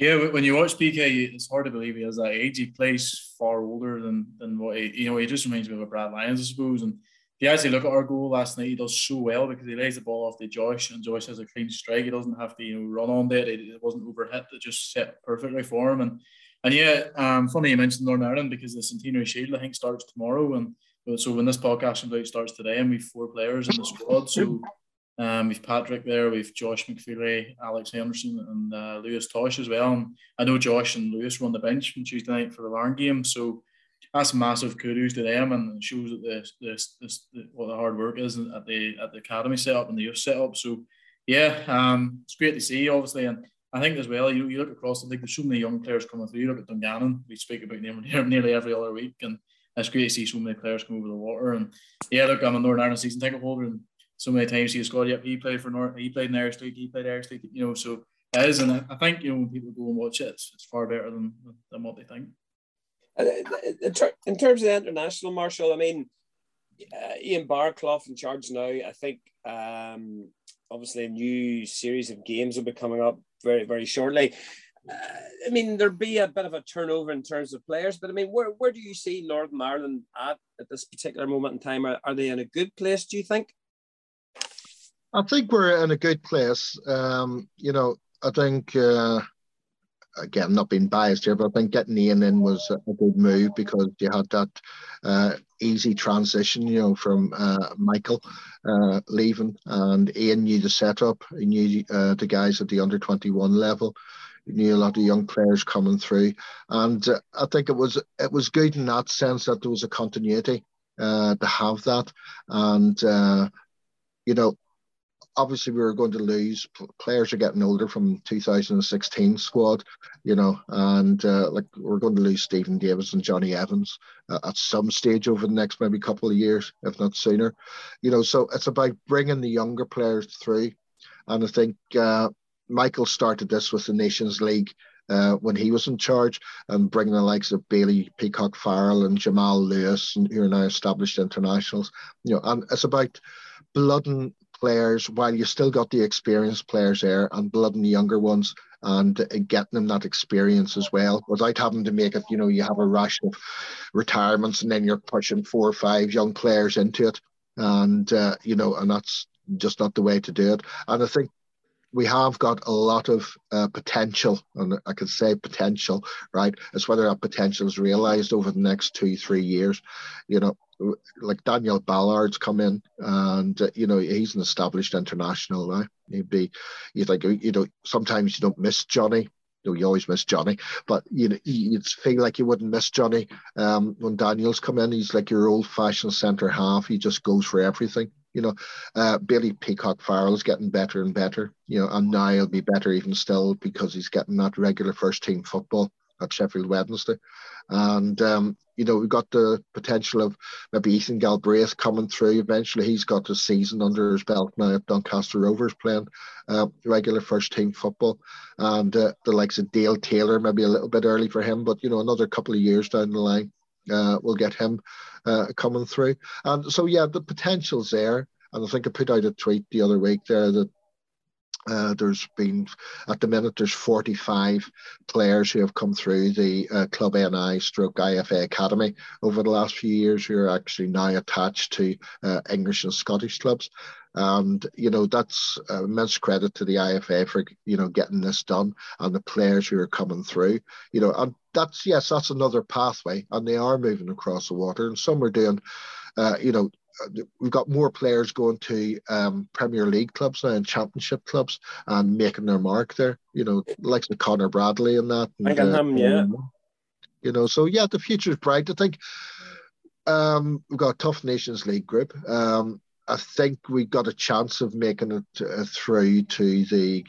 Yeah, when you watch PK, it's hard to believe he has that age. He plays far older than than what he, you know. He just reminds me of a Brad Lyons, I suppose. And if you actually look at our goal last night, he does so well because he lays the ball off to Josh, and Josh has a clean strike. He doesn't have to you know run on it. It, wasn't overhit. It just set perfectly for him. And and yeah, um, funny you mentioned Northern Ireland because the Centenary Shield I think starts tomorrow, and so when this podcast comes starts today, and we've four players in the squad. So um, we've Patrick there, we've Josh McFeely, Alex Henderson, and uh, Lewis Tosh as well. And I know Josh and Lewis were on the bench on Tuesday night for the Larne game, so that's massive kudos to them, and shows that the, the, the, what the hard work is at the at the academy setup and the youth setup. So yeah, um, it's great to see, obviously, and I think as well, you, you look across the league, there's so many young players coming through. You look at Dungannon, we speak about them nearly every other week, and it's great to see so many players come over the water. And yeah, look, I'm a Northern Ireland season ticket holder, and so many times he scored. Yep, he played for North. He played in Irish League. He played Irish League. You know, so it is, and I think you know when people go and watch it, it's, it's far better than than what they think. Uh, in terms of the international, Marshall, I mean, uh, Ian Barraclough in charge now. I think um, obviously a new series of games will be coming up very very shortly. Uh, I mean, there'll be a bit of a turnover in terms of players, but I mean, where, where do you see Northern Ireland at at this particular moment in time? Are, are they in a good place, do you think? I think we're in a good place. Um, you know, I think uh, again, not being biased here, but I think getting Ian in was a good move because you had that uh, easy transition, you know, from uh, Michael uh, leaving, and Ian knew the setup. He knew uh, the guys at the under twenty one level. He knew a lot of young players coming through, and uh, I think it was it was good in that sense that there was a continuity uh, to have that, and you know obviously we were going to lose. Players are getting older from 2016 squad, you know, and uh, like we're going to lose Stephen Davis and Jonny Evans uh, at some stage over the next maybe couple of years, if not sooner, you know. So it's about bringing the younger players through, and I think uh, Michael started this with the Nations League. Uh, when he was in charge and bringing the likes of Bailey Peacock Farrell and Jamal Lewis, and who are now established internationals, you know, and it's about blooding players while you still got the experienced players there and blood blooding the younger ones and getting them that experience as well without having to make it, you know, you have a rush of retirements and then you're pushing four or five young players into it. And, uh, you know, and that's just not the way to do it. And I think we have got a lot of uh, potential, and I can say potential, right? It's whether that potential is realised over the next two, three years. You know, like Daniel Ballard's come in, and uh, you know he's an established international now. He'd be, you think you know sometimes you don't miss Johnny you, you always miss Johnny, but you know, you feel like you wouldn't miss Johnny um, when Daniels come in. He's like your old-fashioned centre half. He just goes for everything. You know, uh, Bailey Peacock Farrell's getting better and better. You know, and now he'll be better even still because he's getting that regular first team football at Sheffield Wednesday. And, um, you know, we've got the potential of maybe Ethan Galbraith coming through eventually. He's got a season under his belt now at Doncaster Rovers playing uh, regular first team football. And uh, the likes of Dale Taylor, maybe a little bit early for him, but, you know, another couple of years down the line, uh, we'll get him uh, coming through. And so, yeah, the potential's there. And I think I put out a tweet the other week there that uh, there's been, at the minute, there's 45 players who have come through the uh, Club NI stroke IFA Academy over the last few years who are actually now attached to uh, English and Scottish clubs. And, you know, that's immense credit to the IFA for, you know, getting this done and the players who are coming through, you know, and that's, yes, that's another pathway and they are moving across the water and some are doing, uh, you know, we've got more players going to um, Premier League clubs now and Championship clubs and making their mark there. You know, like the Conor Bradley and that. And, uh, yeah. You know, so yeah, the future is bright. I think um, we've got a tough Nations League group. Um, I think we got a chance of making it uh, through to the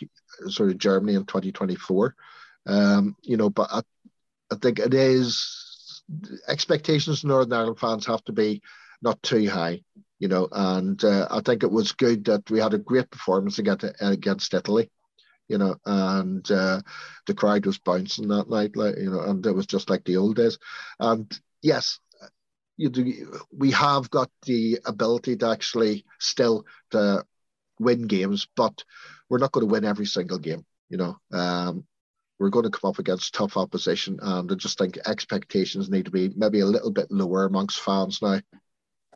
sort of Germany in 2024. Um, you know, but I, I think it is expectations Northern Ireland fans have to be not too high, you know. And uh, I think it was good that we had a great performance against, against Italy, you know, and uh, the crowd was bouncing that night, like you know, and it was just like the old days. And yes, you do, we have got the ability to actually still to win games, but we're not going to win every single game, you know. Um, we're going to come up against tough opposition, and I just think expectations need to be maybe a little bit lower amongst fans now.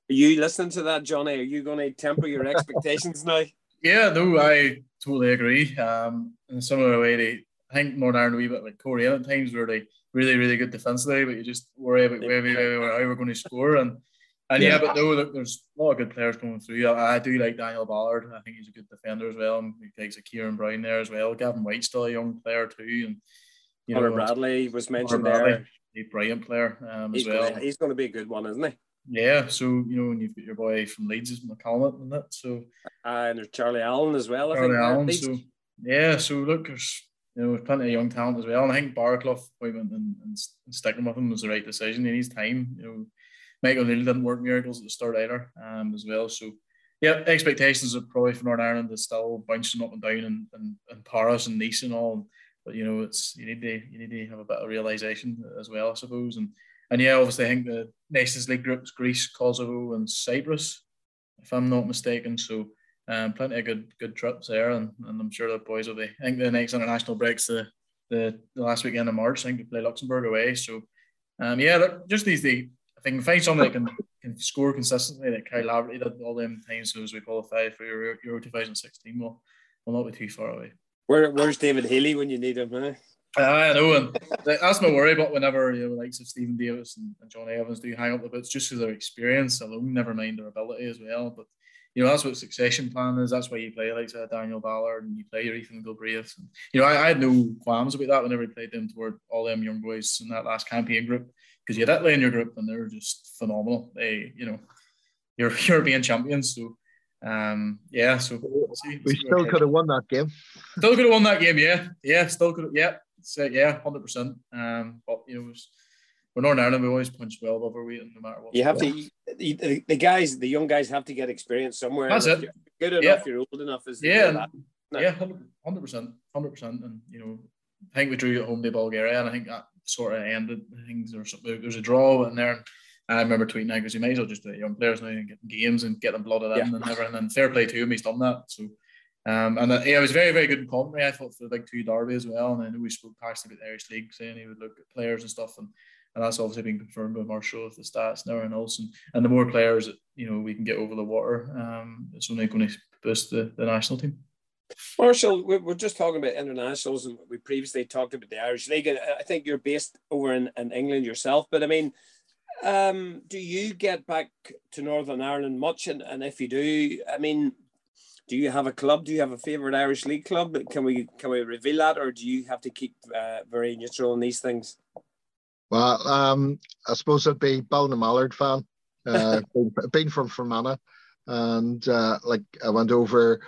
Are you listening to that, Johnny? Are you going to temper your expectations now? Yeah, no, I totally agree. Um, in a similar way, they, I think Northern Ireland a wee bit like Coleraine at times where they really, really good defensively, but you just worry about where, where, where, how we're going to score. And and yeah, yeah but no, look, there's a lot of good players coming through. I, I, do like Daniel Ballard. I think he's a good defender as well. And he takes a Ciaron Brown there as well. Gavin White's still a young player too. And you Hunter know, Bradley was mentioned Bradley, there. A brilliant player um, he's as well. Gonna, he's going to be a good one, isn't he? Yeah, so you know, and you've got your boy from Leeds is McCallum and that. So uh, and there's Charlie Allen as well. Charlie Allen. So yeah, so look, there's you know, plenty of young talent as well. And I think Barraclough appointment and, and, and sticking with him was the right decision. He needs time. You know, Michael O'Neill didn't work miracles at the start either, um, as well. So yeah, expectations are probably for Northern Ireland is still bouncing up and down and and, and Paris and Nice and all. But you know, it's you need to you need to have a bit of realization as well, I suppose. And and yeah, obviously, I think the Nations League groups Greece, Kosovo, and Cyprus, if I'm not mistaken. So, um, plenty of good good trips there, and, and I'm sure the boys will be. I think the next international breaks the, the, the last weekend of March. I think they play Luxembourg away. So, um, yeah, look, just needs to. I think find someone that can, can score consistently, like Kyle Lafferty did all them times so as we qualify for Euro, Euro 2016. Will will not be too far away. Where, where's David Healy when you need him? Eh? I know, and that's my worry. But whenever you know, likes of Stephen Davis and, and John Evans do hang up the boots, just because their experience alone, never mind their ability as well. But you know, that's what succession plan is. That's why you play like uh, Daniel Ballard and you play your Ethan Galbraith. And, you know, I, I, had no qualms about that whenever we played them toward all them young boys in that last campaign group because you had Italy in your group and they're just phenomenal. They, you know, you're European champions. So, um, yeah. So see, we see still could have won that game. Still could have won that game. Yeah, yeah. Still could. have, Yeah, so yeah, hundred percent. Um, but you know, we're Northern Ireland. We always punch well above our weight, no matter what. You have to. The, the, guys, the young guys, have to get experience somewhere. That's it. good enough. Yeah. You're old enough. Is yeah, no. yeah, hundred percent, hundred percent. And you know, I think we drew at home to Bulgaria, and I think that sort of ended things. There was, there was a draw in there. And I remember tweeting out because you might as well just do young players now and get games and get them blooded yeah. in and everything. And fair play to him, he's done that. So um, and uh, yeah, it was very, very good in commentary. I thought for the big two derby as well. And I know we spoke past about the Irish League, saying he would look at players and stuff, and, and that's obviously been confirmed by Marshall with the stats now and else. And, the more players you know we can get over the water, um, it's only going to boost the, the national team. Marshall, we're just talking about internationals, and we previously talked about the Irish League. And I think you're based over in, in England yourself, but I mean, um, do you get back to Northern Ireland much? And, and if you do, I mean, do you have a club? Do you have a favourite Irish League club? Can we can we reveal that, or do you have to keep uh, very neutral on these things? Well, um, I suppose I'd be Ballinamallard fan. Uh, been, been from Fermanagh, and uh, like I went over.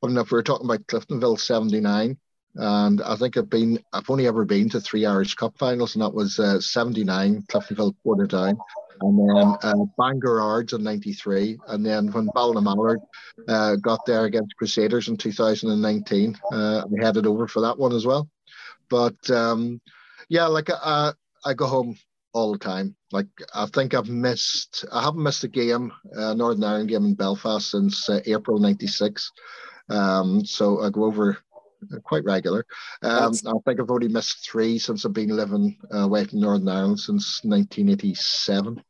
When we were talking about Cliftonville '79, and I think I've been I've only ever been to three Irish Cup finals, and that was uh, '79 Cliftonville Portadown, and then uh, Bangor Ards in '93, and then when Ballinamallard uh, got there against Crusaders in 2019, uh, I headed over for that one as well. But um, yeah, like uh, I go home all the time. Like I think I've missed, I haven't missed a game, uh, Northern Ireland game in Belfast since uh, April '96. Um, so I go over quite regular. Um, I think I've only missed three since I've been living uh, away from Northern Ireland since 1987.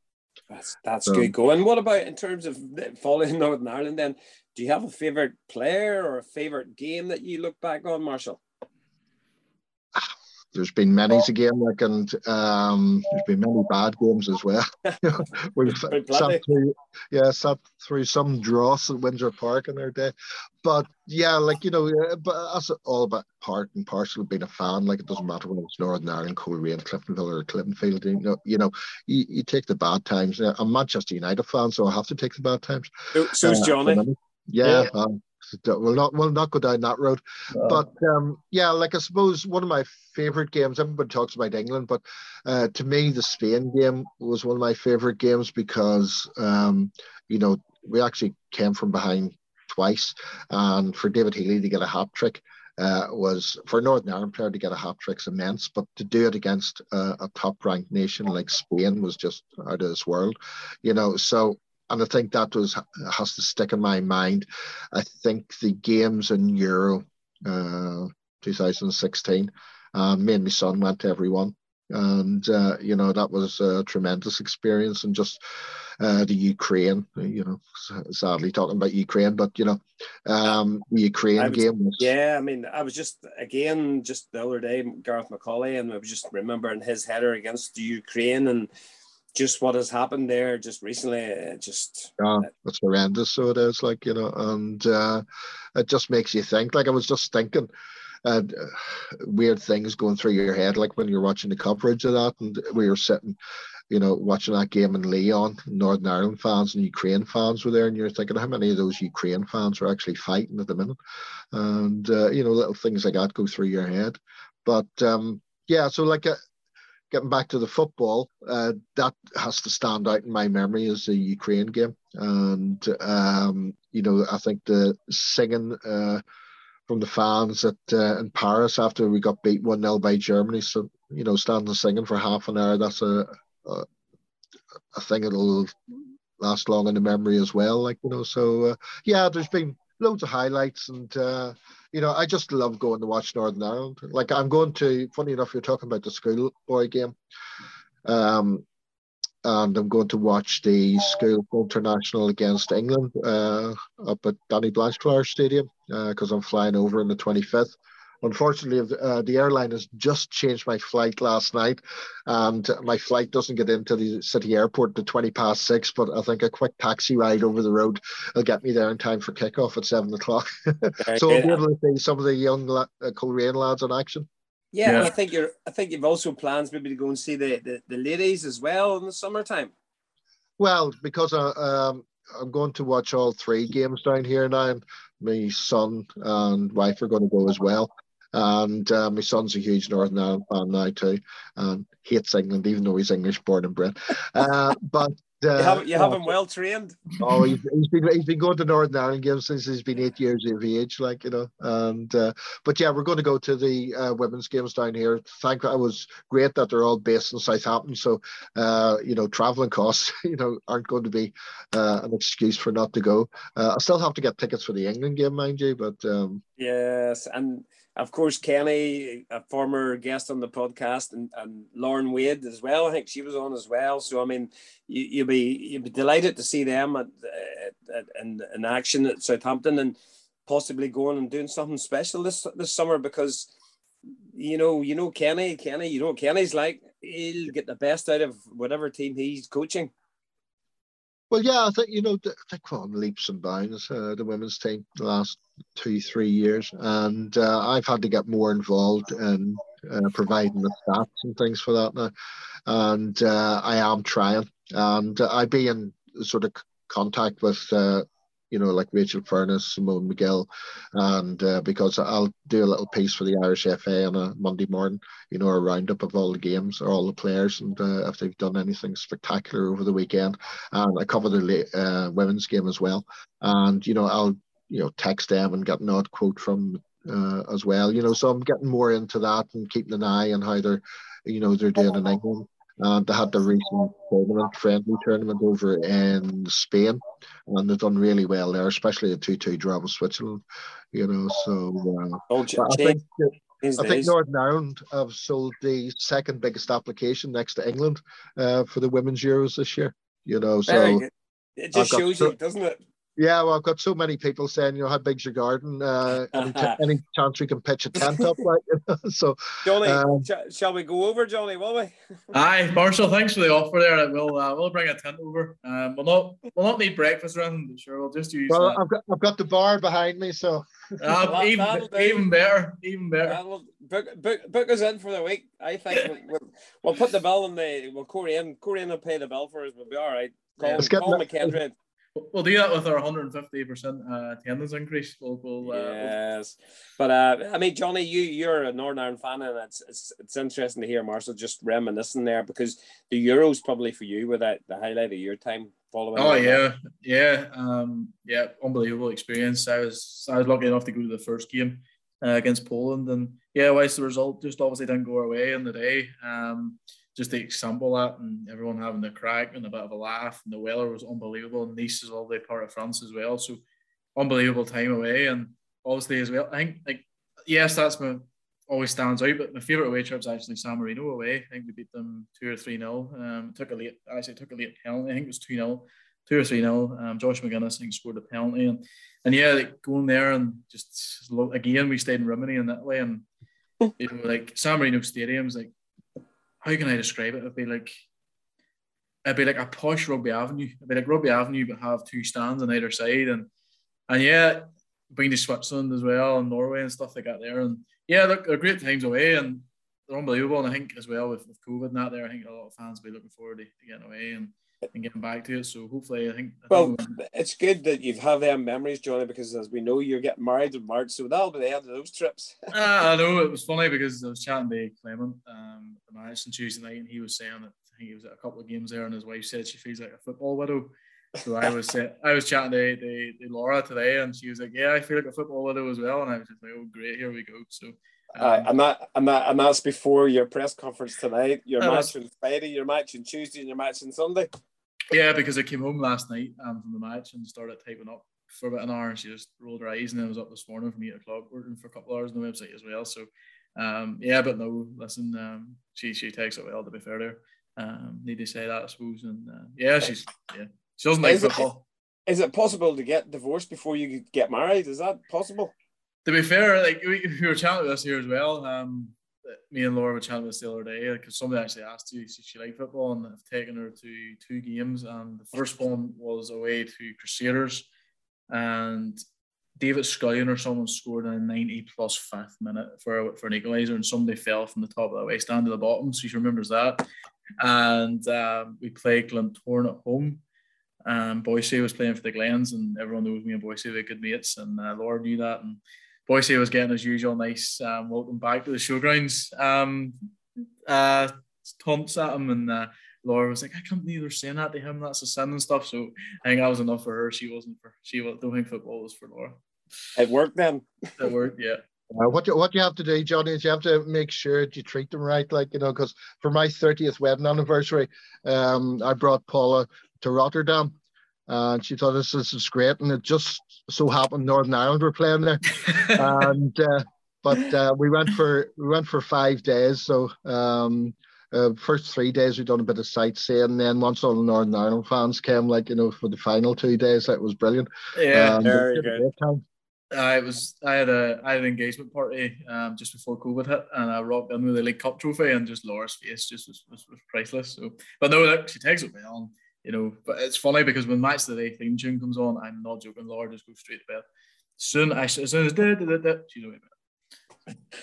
That's that's so, good going. What about in terms of following Northern Ireland? Then, do you have a favorite player or a favorite game that you look back on, Marshall? There's been many a game like and um, there's been many bad games as well. We've sat through, yeah, sat through some dross at Windsor Park in their day, but yeah, like you know, but that's all about part and parcel of being a fan. Like it doesn't matter when it's Northern Ireland, Coleraine, Cliftonville, or Cliftonfield. You know, you know, you, you take the bad times. I'm Manchester United fan, so I have to take the bad times. So, so's uh, Johnny. Yeah, yeah. Um, we'll not we'll not go down that road. But um, yeah, like I suppose one of my favorite games. Everybody talks about England, but uh, to me, the Spain game was one of my favorite games because um, you know we actually came from behind twice, and for David Healy to get a hat trick. Uh, was for Northern Ireland player to get a hat trick's immense, but to do it against uh, a top ranked nation like Spain was just out of this world, you know. So and I think that was has to stick in my mind. I think the games in Euro uh, 2016, uh, me and my son went to every one, and uh, you know that was a tremendous experience. And just uh, the Ukraine, you know, sadly talking about Ukraine, but you know, um, the Ukraine was, game was. Yeah, I mean, I was just again just the other day, Gareth McAuley, and I was just remembering his header against the Ukraine and just what has happened there just recently, just yeah, it's horrendous. So it is like you know, and uh, it just makes you think. Like I was just thinking, uh, weird things going through your head, like when you're watching the coverage of that, and we were sitting, you know, watching that game in Lyon Northern Ireland fans and Ukraine fans were there, and you're thinking how many of those Ukraine fans are actually fighting at the minute, and uh, you know, little things like that go through your head. But um, yeah, so like. A, uh, getting back to the football, uh, that has to stand out in my memory as the Ukraine game. And, um, you know, I think the singing uh, from the fans at uh, in Paris after we got beat 1 0 by Germany. So, you know, standing singing for half an hour, that's a, a, a thing that'll last long in the memory as well. Like, you know, so uh, yeah, there's been loads of highlights and, uh, you know, I just love going to watch Northern Ireland. Like I'm going to, funny enough, you're talking about the schoolboy game. Um, and I'm going to watch the school international against England uh, up at Danny Blanchflower Stadium because uh, I'm flying over on the 25th. Unfortunately, uh, the airline has just changed my flight last night, and my flight doesn't get into the city airport to 20 past six. But I think a quick taxi ride over the road will get me there in time for kickoff at seven o'clock. so I'll be able to see some of the young la- uh, Coleraine lads in action. Yeah, yeah. I think you're. I think you've also plans maybe to go and see the, the, the ladies as well in the summertime. Well, because I, uh, um, I'm going to watch all three games down here now, and my son and wife are going to go as well. And uh, my son's a huge Northern Ireland fan now too, and hates England, even though he's English born and bred. Uh, but uh, you have, you have him well trained. Oh, he's, he's been he's been going to Northern Ireland games since he's been eight years of age, like you know. And uh, but yeah, we're going to go to the uh, women's games down here. Thank I was great that they're all based in Southampton, so uh, you know, traveling costs you know aren't going to be uh, an excuse for not to go. Uh, I still have to get tickets for the England game, mind you, but um, yes, and of course, Kenny, a former guest on the podcast, and, and Lauren Wade as well. I think she was on as well. So I mean, you, you'll be you'll be delighted to see them at, at, in, in action at Southampton and possibly going and doing something special this this summer because you know you know Kenny Kenny you know Kenny's like he'll get the best out of whatever team he's coaching. Well, yeah, I think you know they've gone leaps and bounds. Uh, the women's team the last two three years, and uh, I've had to get more involved in uh, providing the stats and things for that now, and uh, I am trying, and I be in sort of contact with uh, you know, like Rachel Furness, Simone Magill, and uh, because I'll do a little piece for the Irish FA on a Monday morning, you know, a roundup of all the games or all the players and uh, if they've done anything spectacular over the weekend. And I cover the uh, women's game as well. And, you know, I'll, you know, text them and get an odd quote from uh, as well, you know, so I'm getting more into that and keeping an eye on how they're, you know, they're doing in England. And they had the recent tournament, friendly tournament over in Spain, and they've done really well there, especially a 2 2 draw with Switzerland. You know, so uh, oh, I think, I think Northern Ireland have sold the second biggest application next to England uh, for the women's Euros this year. You know, so it just shows you, doesn't it? Yeah, well, I've got so many people saying, you know, how big's your garden? Uh, any, t- any chance we can pitch a tent up, right? You know? so, Johnny, um, sh- shall we go over, Johnny? Will we? Aye, Marshall, thanks for the offer there. We'll uh, we'll bring a tent over. Um, we'll not we'll not need breakfast or anything. Sure, we'll just use. Well, that. I've got I've got the bar behind me, so. Uh, even, even better, even better. We'll book, book, book us in for the week. I think we'll, we'll, we'll put the bill in the. Well, Coleraine Coleraine will pay the bill for us. We'll be all right. Call, yeah, call McKendry. We'll do that with our 150% uh, attendance increase. We'll, we'll, uh, yes, but uh, I mean, Johnny, you you're a Northern Ireland fan, and it's, it's it's interesting to hear Marshall just reminiscing there because the Euros probably for you were that the highlight of your time following. Oh yeah, yeah, um, yeah, unbelievable experience. I was I was lucky enough to go to the first game uh, against Poland, and yeah, whilst the result just obviously didn't go our way in the day. Um, just to example that and everyone having the crack and a bit of a laugh. And the weather was unbelievable. And Nice is all the part of France as well. So unbelievable time away. And obviously as well I think like yes that's my always stands out but my favourite away trip is actually San Marino away. I think we beat them two or three nil. Um took a late actually took a late penalty. I think it was two nil two or three nil. Um Josh Magennis I think scored a penalty. And and yeah like going there and just again we stayed in Rimini in that way. And you know like San Marino Stadium's like how can I describe it? It'd be like it'd be like a posh Rugby Avenue. It'd be like Rugby Avenue, but have two stands on either side, and and yeah, been to Switzerland as well and Norway and stuff like that there. And yeah, look, they're great times away and they're unbelievable. And I think as well with, with COVID and that there, I think a lot of fans will be looking forward to, to getting away and and getting back to it. So hopefully, I think. I well, think it's good that you've had them memories, Johnny, because as we know, you're getting married in March, so that'll be the end of those trips. uh, I know it was funny because I was chatting to Clement um, at the marriage on Tuesday night, and he was saying that I think he was at a couple of games there, and his wife said she feels like a football widow. So I was uh, I was chatting to, to, to, Laura today, and she was like, "Yeah, I feel like a football widow as well," and I was just like, "Oh, great, here we go." So. Um, uh, and that and that and that's before your press conference tonight. Your match on Friday, your match on Tuesday, and your match on Sunday. Yeah, because I came home last night um, from the match and started typing up for about an hour, and she just rolled her eyes, and then was up this morning from eight o'clock working for a couple of hours on the website as well. So, um, yeah, but no, listen, um, she she takes it well. To be fair, there, um, need to say that I suppose, and uh, yeah, she's yeah, she doesn't like is football. It, is it possible to get divorced before you get married? Is that possible? To be fair, like we, we were chatting with us here as well. Um, me and Laura were chatting this the other day because somebody actually asked you if she liked football, and I've taken her to two games. And the first one was away to Crusaders, and David Scullion or someone scored in a 90 plus fifth minute for, for an equaliser, and somebody fell from the top of the waist down to the bottom. So she remembers that. And um, we played Glentoran at home. and Boise was playing for the Glens, and everyone knows me and Boise were good mates, and uh, Laura knew that. And Boise was getting his usual nice um, welcome back to the showgrounds um, uh, taunts at him, and uh, Laura was like, "I can't believe they're saying that to him. That's a sin and stuff." So I think that was enough for her. She wasn't for she. Don't think football was for Laura. It worked then. It worked, yeah. Uh, what you what you have to do, Johnny, is you have to make sure that you treat them right, like you know, because for my thirtieth wedding anniversary, um, I brought Paula to Rotterdam, and she thought this, this is great, and it just so happened Northern Ireland were playing there, and uh, but uh, we went for we went for five days. So um, uh, first three days we done a bit of sightseeing, and then once all the Northern Ireland fans came, like you know, for the final two days, that was brilliant. Yeah, um, very good. I was I had a I had an engagement party um, just before COVID hit, and I rocked in with the League Cup trophy, and just Laura's face just was, was, was priceless. So, but no, look, she takes it well. You know, but it's funny because when match of the day theme tune comes on, I'm not joking. Laura just goes straight to bed. Soon, I, as soon as da, da, da, da, she's away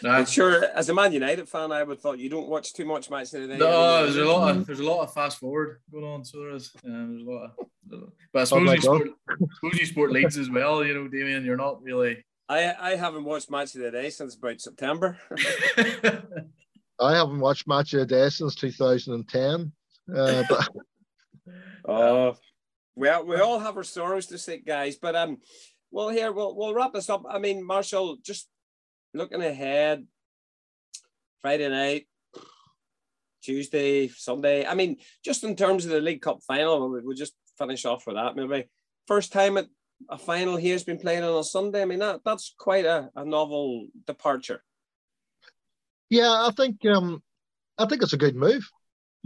Nah. I'm sure, as a Man United fan, I would thought you don't watch too much match of the day. No, there's a lot of there's a lot of fast forward going on. So there is. Um, there's a lot of, but I suppose, oh you sport, suppose you sport leagues as well. You know, Damien, you're not really. I I haven't watched match of the day since about September. I haven't watched match of the day since 2010. Uh, but oh, well, we all have our sorrows to say, guys. But um, well, here we'll we'll wrap this up. I mean, Marshall, just looking ahead, Friday night, Tuesday, Sunday. I mean, just in terms of the League Cup final, we'll just finish off with that. Maybe first time at a final here has been played on a Sunday. I mean, that that's quite a, a novel departure. Yeah, I think um, I think it's a good move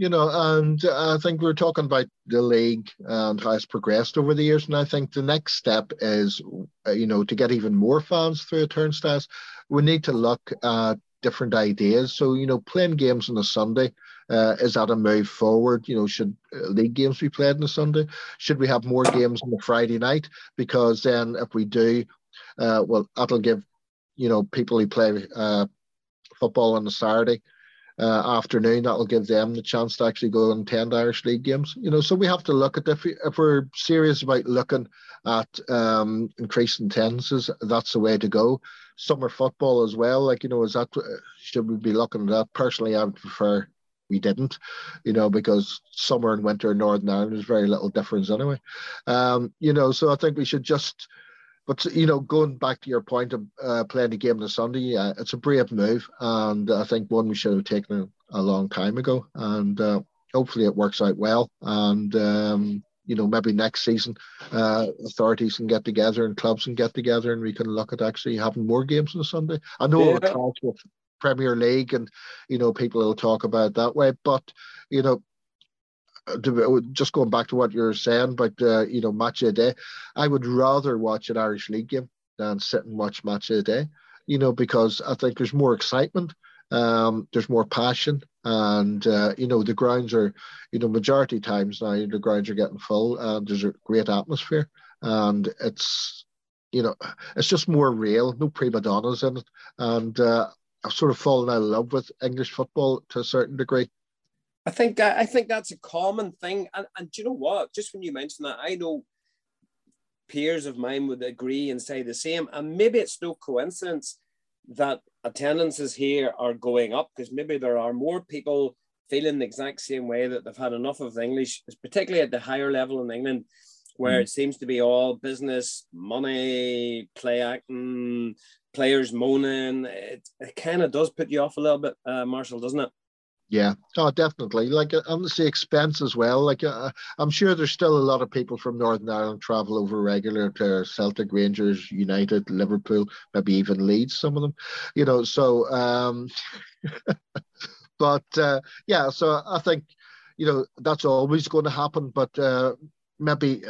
you know, and I think we're talking about the league and how it's progressed over the years. And I think the next step is, uh, you know, to get even more fans through turnstiles, we need to look at different ideas. So, you know, playing games on a Sunday, uh, is that a move forward? You know, should uh, league games be played on a Sunday? Should we have more games on a Friday night? Because then if we do, uh, well, that'll give, you know, people who play uh, football on a Saturday, uh, afternoon. That'll give them the chance to actually go and attend Irish League games. You know, so we have to look at if, we, if we're serious about looking at um, increasing attendances, that's the way to go. Summer football as well. Like you know, is that should we be looking at that? Personally, I would prefer we didn't, you know, because summer and winter in Northern Ireland is very little difference anyway. Um, you know, so I think we should just but you know, going back to your point of uh, playing the game on a Sunday, uh, it's a brave move, and I think one we should have taken a, a long time ago. And uh, hopefully, it works out well. And um, you know, maybe next season, uh, authorities can get together and clubs can get together, and we can look at actually having more games on a Sunday. I know yeah. with Premier League, and you know, people will talk about that way, but you know, just going back to what you're saying about uh, you know match of the day, I would rather watch an Irish League game than sit and watch match of the day. You know because I think there's more excitement, um, there's more passion, and uh, you know the grounds are, you know, majority times now the grounds are getting full, and there's a great atmosphere, and it's you know it's just more real, no prima donnas in it, and uh, I've sort of fallen out of love with English football to a certain degree. I think I think that's a common thing, and and do you know what? Just when you mention that, I know peers of mine would agree and say the same. And maybe it's no coincidence that attendances here are going up because maybe there are more people feeling the exact same way that they've had enough of English, particularly at the higher level in England, where mm. it seems to be all business, money, play acting, players moaning. It, it kind of does put you off a little bit, uh, Marshall, doesn't it? Yeah, oh, definitely. Like on the expense as well. Like uh, I'm sure there's still a lot of people from Northern Ireland travel over regular to Celtic, Rangers, United, Liverpool, maybe even Leeds. Some of them, you know. So, um, but uh, yeah, so I think you know that's always going to happen. But uh, maybe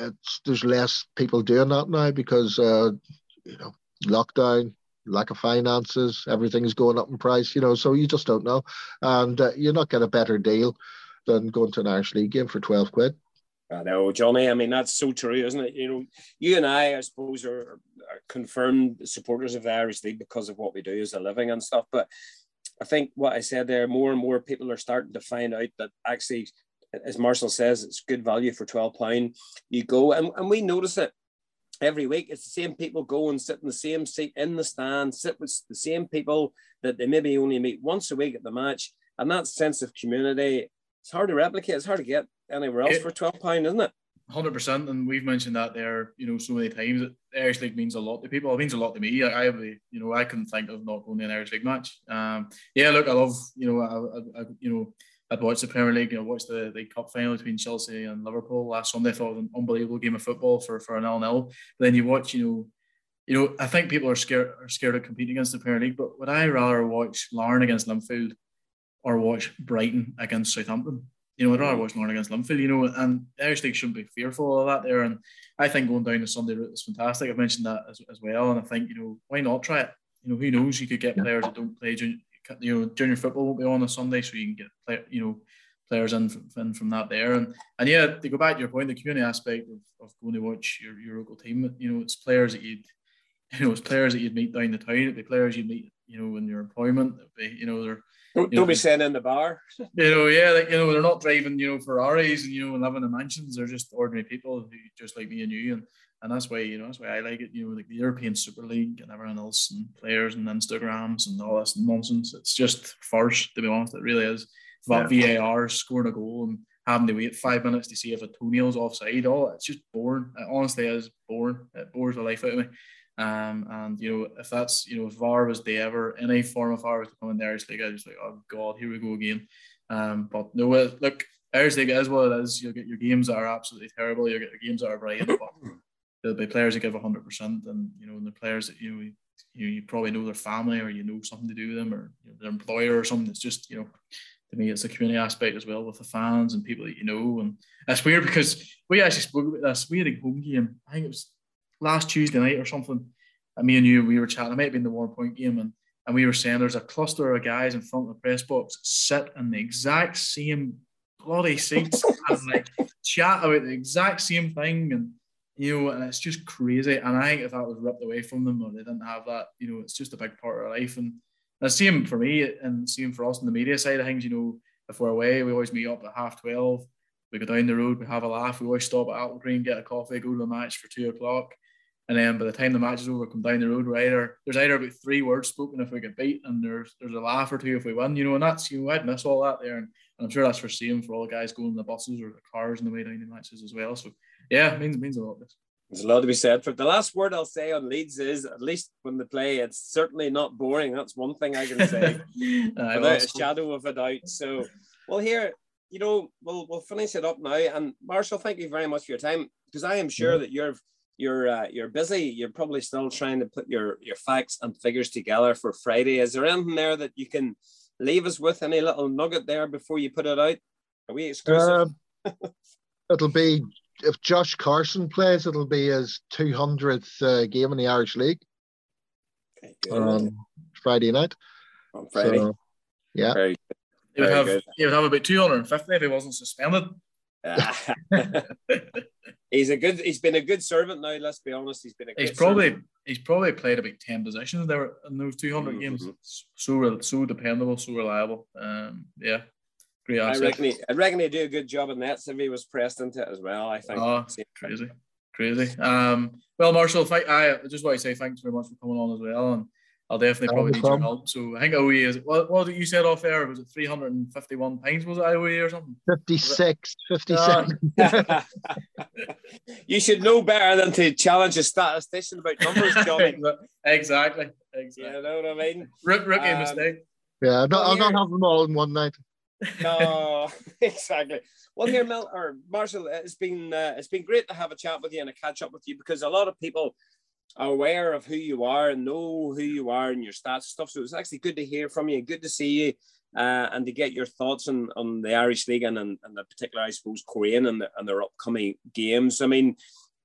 there's less people doing that now because uh, you know lockdown lack of finances, everything's going up in price, you know, so you just don't know. And uh, you're not getting a better deal than going to an Irish League game for 12 quid. I know, Johnny. I mean, that's so true, isn't it? You know, you and I, I suppose, are, are confirmed supporters of the Irish League because of what we do as a living and stuff. But I think what I said there, more and more people are starting to find out that actually, as Marshall says, it's good value for £12. You go, and, and we notice it every week. It's the same people go and sit in the same seat in the stand, sit with the same people that they maybe only meet once a week at the match. And that sense of community, it's hard to replicate. It's hard to get anywhere else it, for twelve pound, isn't it? Hundred percent, and we've mentioned that there, you know, so many times. The Irish League means a lot to people. It means a lot to me. I, I you know, I couldn't think of not going to an Irish League match. Um, yeah, look, I love, you know, I, I, you know, I'd watched the Premier League, you know, watched the, the cup final between Chelsea and Liverpool last Sunday. I thought it was an unbelievable game of football for, for an nil-nil. Then you watch, you know, you know, I think people are scared are scared of competing against the Premier League, but would I rather watch Larne against Linfield or watch Brighton against Southampton? You know, I'd rather watch Larne against Linfield, you know, and the Irish League shouldn't be fearful of that there. And I think going down the Sunday route is fantastic. I've mentioned that as, as well. And I think, you know, why not try it? You know, who knows? You could get players that don't play, you know, junior football won't be on a Sunday, so you can get, play, you know, players in from, in from that there. And and yeah, to go back to your point, the community aspect of, of going to watch your, your local team, you know, it's players that you'd you know, it's players that you'd meet down the town, it'd be players you'd meet, you know, in your employment, it'd be, you know, they're don't, don't be saying in the bar. You know, yeah, like, you know, they're not driving, you know, Ferraris and you know, and living in mansions. They're just ordinary people who just like me and you, and and that's why you know that's why I like it. You know, like the European Super League and everyone else, and players and Instagrams and all this nonsense. It's just farce, to be honest. It really is. About yeah. VAR scoring a goal and having to wait five minutes to see if a toenail's offside. All it's just boring. It honestly is boring. It bores the life out of me. Um, and you know, if that's you know, if VAR was the ever any form of VAR was to come in there, it's like I just like, oh god, here we go again. Um, but no, look, Irish League is what it is. You'll get your games that are absolutely terrible. You'll get the games that are brilliant. But there'll be players that give hundred percent, and you know, and the players that you know, you, you probably know their family or you know something to do with them or you know, their employer or something. It's just you know, to me, it's a community aspect as well with the fans and people that you know. And that's weird because we actually spoke about this. We had a home game. I think it was last Tuesday night or something. And me and you, we were chatting. It might have been the one point game, and and we were saying there's a cluster of guys in front of the press box sit in the exact same bloody seats and like chat about the exact same thing, and you know, and it's just crazy. And I think if that was ripped away from them or they didn't have that, you know, it's just a big part of their life. And the same for me and same for us in the media side of things. You know, if we're away, we always meet up at half twelve. We go down the road, we have a laugh. We always stop at Applegreen, get a coffee, go to the match for two o'clock. And then by the time the match is over, come down the road, we're either there's either about three words spoken if we get beat, and there's there's a laugh or two if we win, you know, and that's you know, I'd miss all that there. And, and I'm sure that's for same for all the guys going in the buses or the cars on the way down the matches as well. So yeah, it means it means a lot. This. There's a lot to be said for it. The last word I'll say on Leeds is at least when they play, it's certainly not boring. That's one thing I can say without a shadow of a doubt. So well here, you know, we'll we'll finish it up now. And Marshall, thank you very much for your time because I am sure mm-hmm. that you're you're uh, you're busy. You're probably still trying to put your your facts and figures together for Friday. Is there anything there that you can leave us with? Any little nugget there before you put it out? Are we exclusive? Uh, it'll be if Josh Carson plays, it'll be his 200th uh, game in the Irish League okay, on Friday night. On Friday, so, yeah. Very good. He would, have, he would have about 250 if he wasn't suspended. he's a good. He's been a good servant now. Let's be honest. He's been a. He's probably servant. he's probably played about ten positions there in those two hundred mm mm-hmm. games. So so dependable, so reliable. Um, yeah, great asset. I reckon he, I reckon he'd do a good job in that if he was pressed into it as well. I think. Oh, crazy, crazy. Um, well, Marshall, I just want to say thanks very much for coming on as well, and I'll definitely probably need your help. So I think OE is what, what you said off air was it 351 pints was it OE or something? 56, 57. Uh, you should know better than to challenge a statistician about numbers, Johnny. exactly. Exactly. You know what I mean? R- rookie um, mistake. Yeah, no, I'll not have them all in one night. no, exactly. Well, here, Mel or Marshall, it's been uh, it's been great to have a chat with you and a catch up with you because a lot of people aware of who you are and know who you are and your stats stuff. So it's actually good to hear from you, good to see you, uh, and to get your thoughts on, on the Irish League and, and, and the particular, I suppose, Coleraine and, the, and their upcoming games. I mean,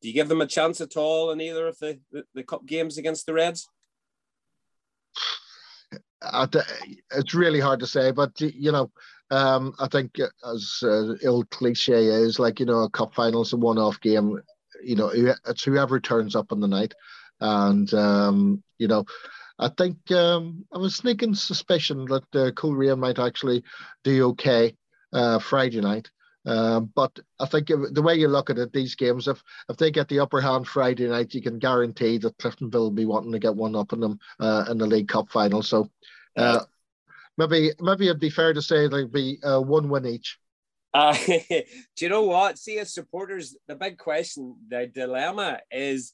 do you give them a chance at all in either of the, the, the cup games against the Reds? It's really hard to say, but you know, um, I think as uh, ill cliche is, like you know, a cup final is a one-off game you know, it's whoever turns up on the night. And, um, you know, I think um, I was sneaking suspicion that uh, might actually do okay uh, Friday night. Um, but I think the way you look at it, these games, if if they get the upper hand Friday night, you can guarantee that Cliftonville will be wanting to get one up in them uh, in the League Cup final. So uh, maybe maybe it'd be fair to say there'd be uh, one win each. Uh, do you know what? See, as supporters, the big question, the dilemma is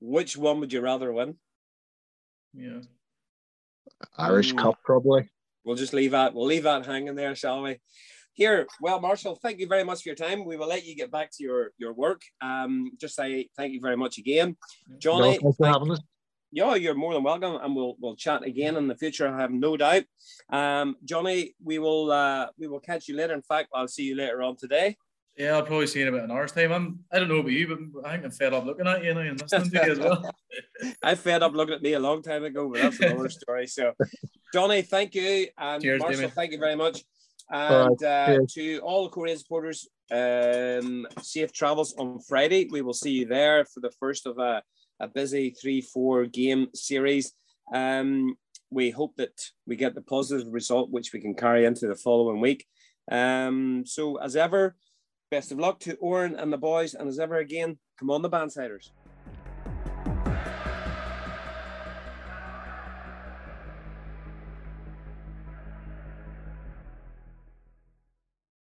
which one would you rather win? Yeah. Irish um, Cup, probably. We'll just leave that. We'll leave that hanging there, shall we? Here, well, Marshall, thank you very much for your time. We will let you get back to your your work. Um, just say thank you very much again, Johnny. No, thank, yeah, you're more than welcome, and we'll we'll chat again in the future. I have no doubt. Um, Johnny, we will uh, we will catch you later. In fact, I'll see you later on today. Yeah, I'll probably see you in about an hour's time. I'm, I don't know about you, but I think I'm fed up looking at you and listening to you as well. I fed up looking at me a long time ago, but that's another story. So, Johnny, thank you, and Cheers, Marshall, thank you very much. And uh, to all the Coleraine supporters, um, safe travels on Friday. We will see you there for the first of a, a busy three, four game series. Um, we hope that we get the positive result, which we can carry into the following week. Um, so, as ever, best of luck to Oran and the boys. And as ever, again, come on, the Bannsiders.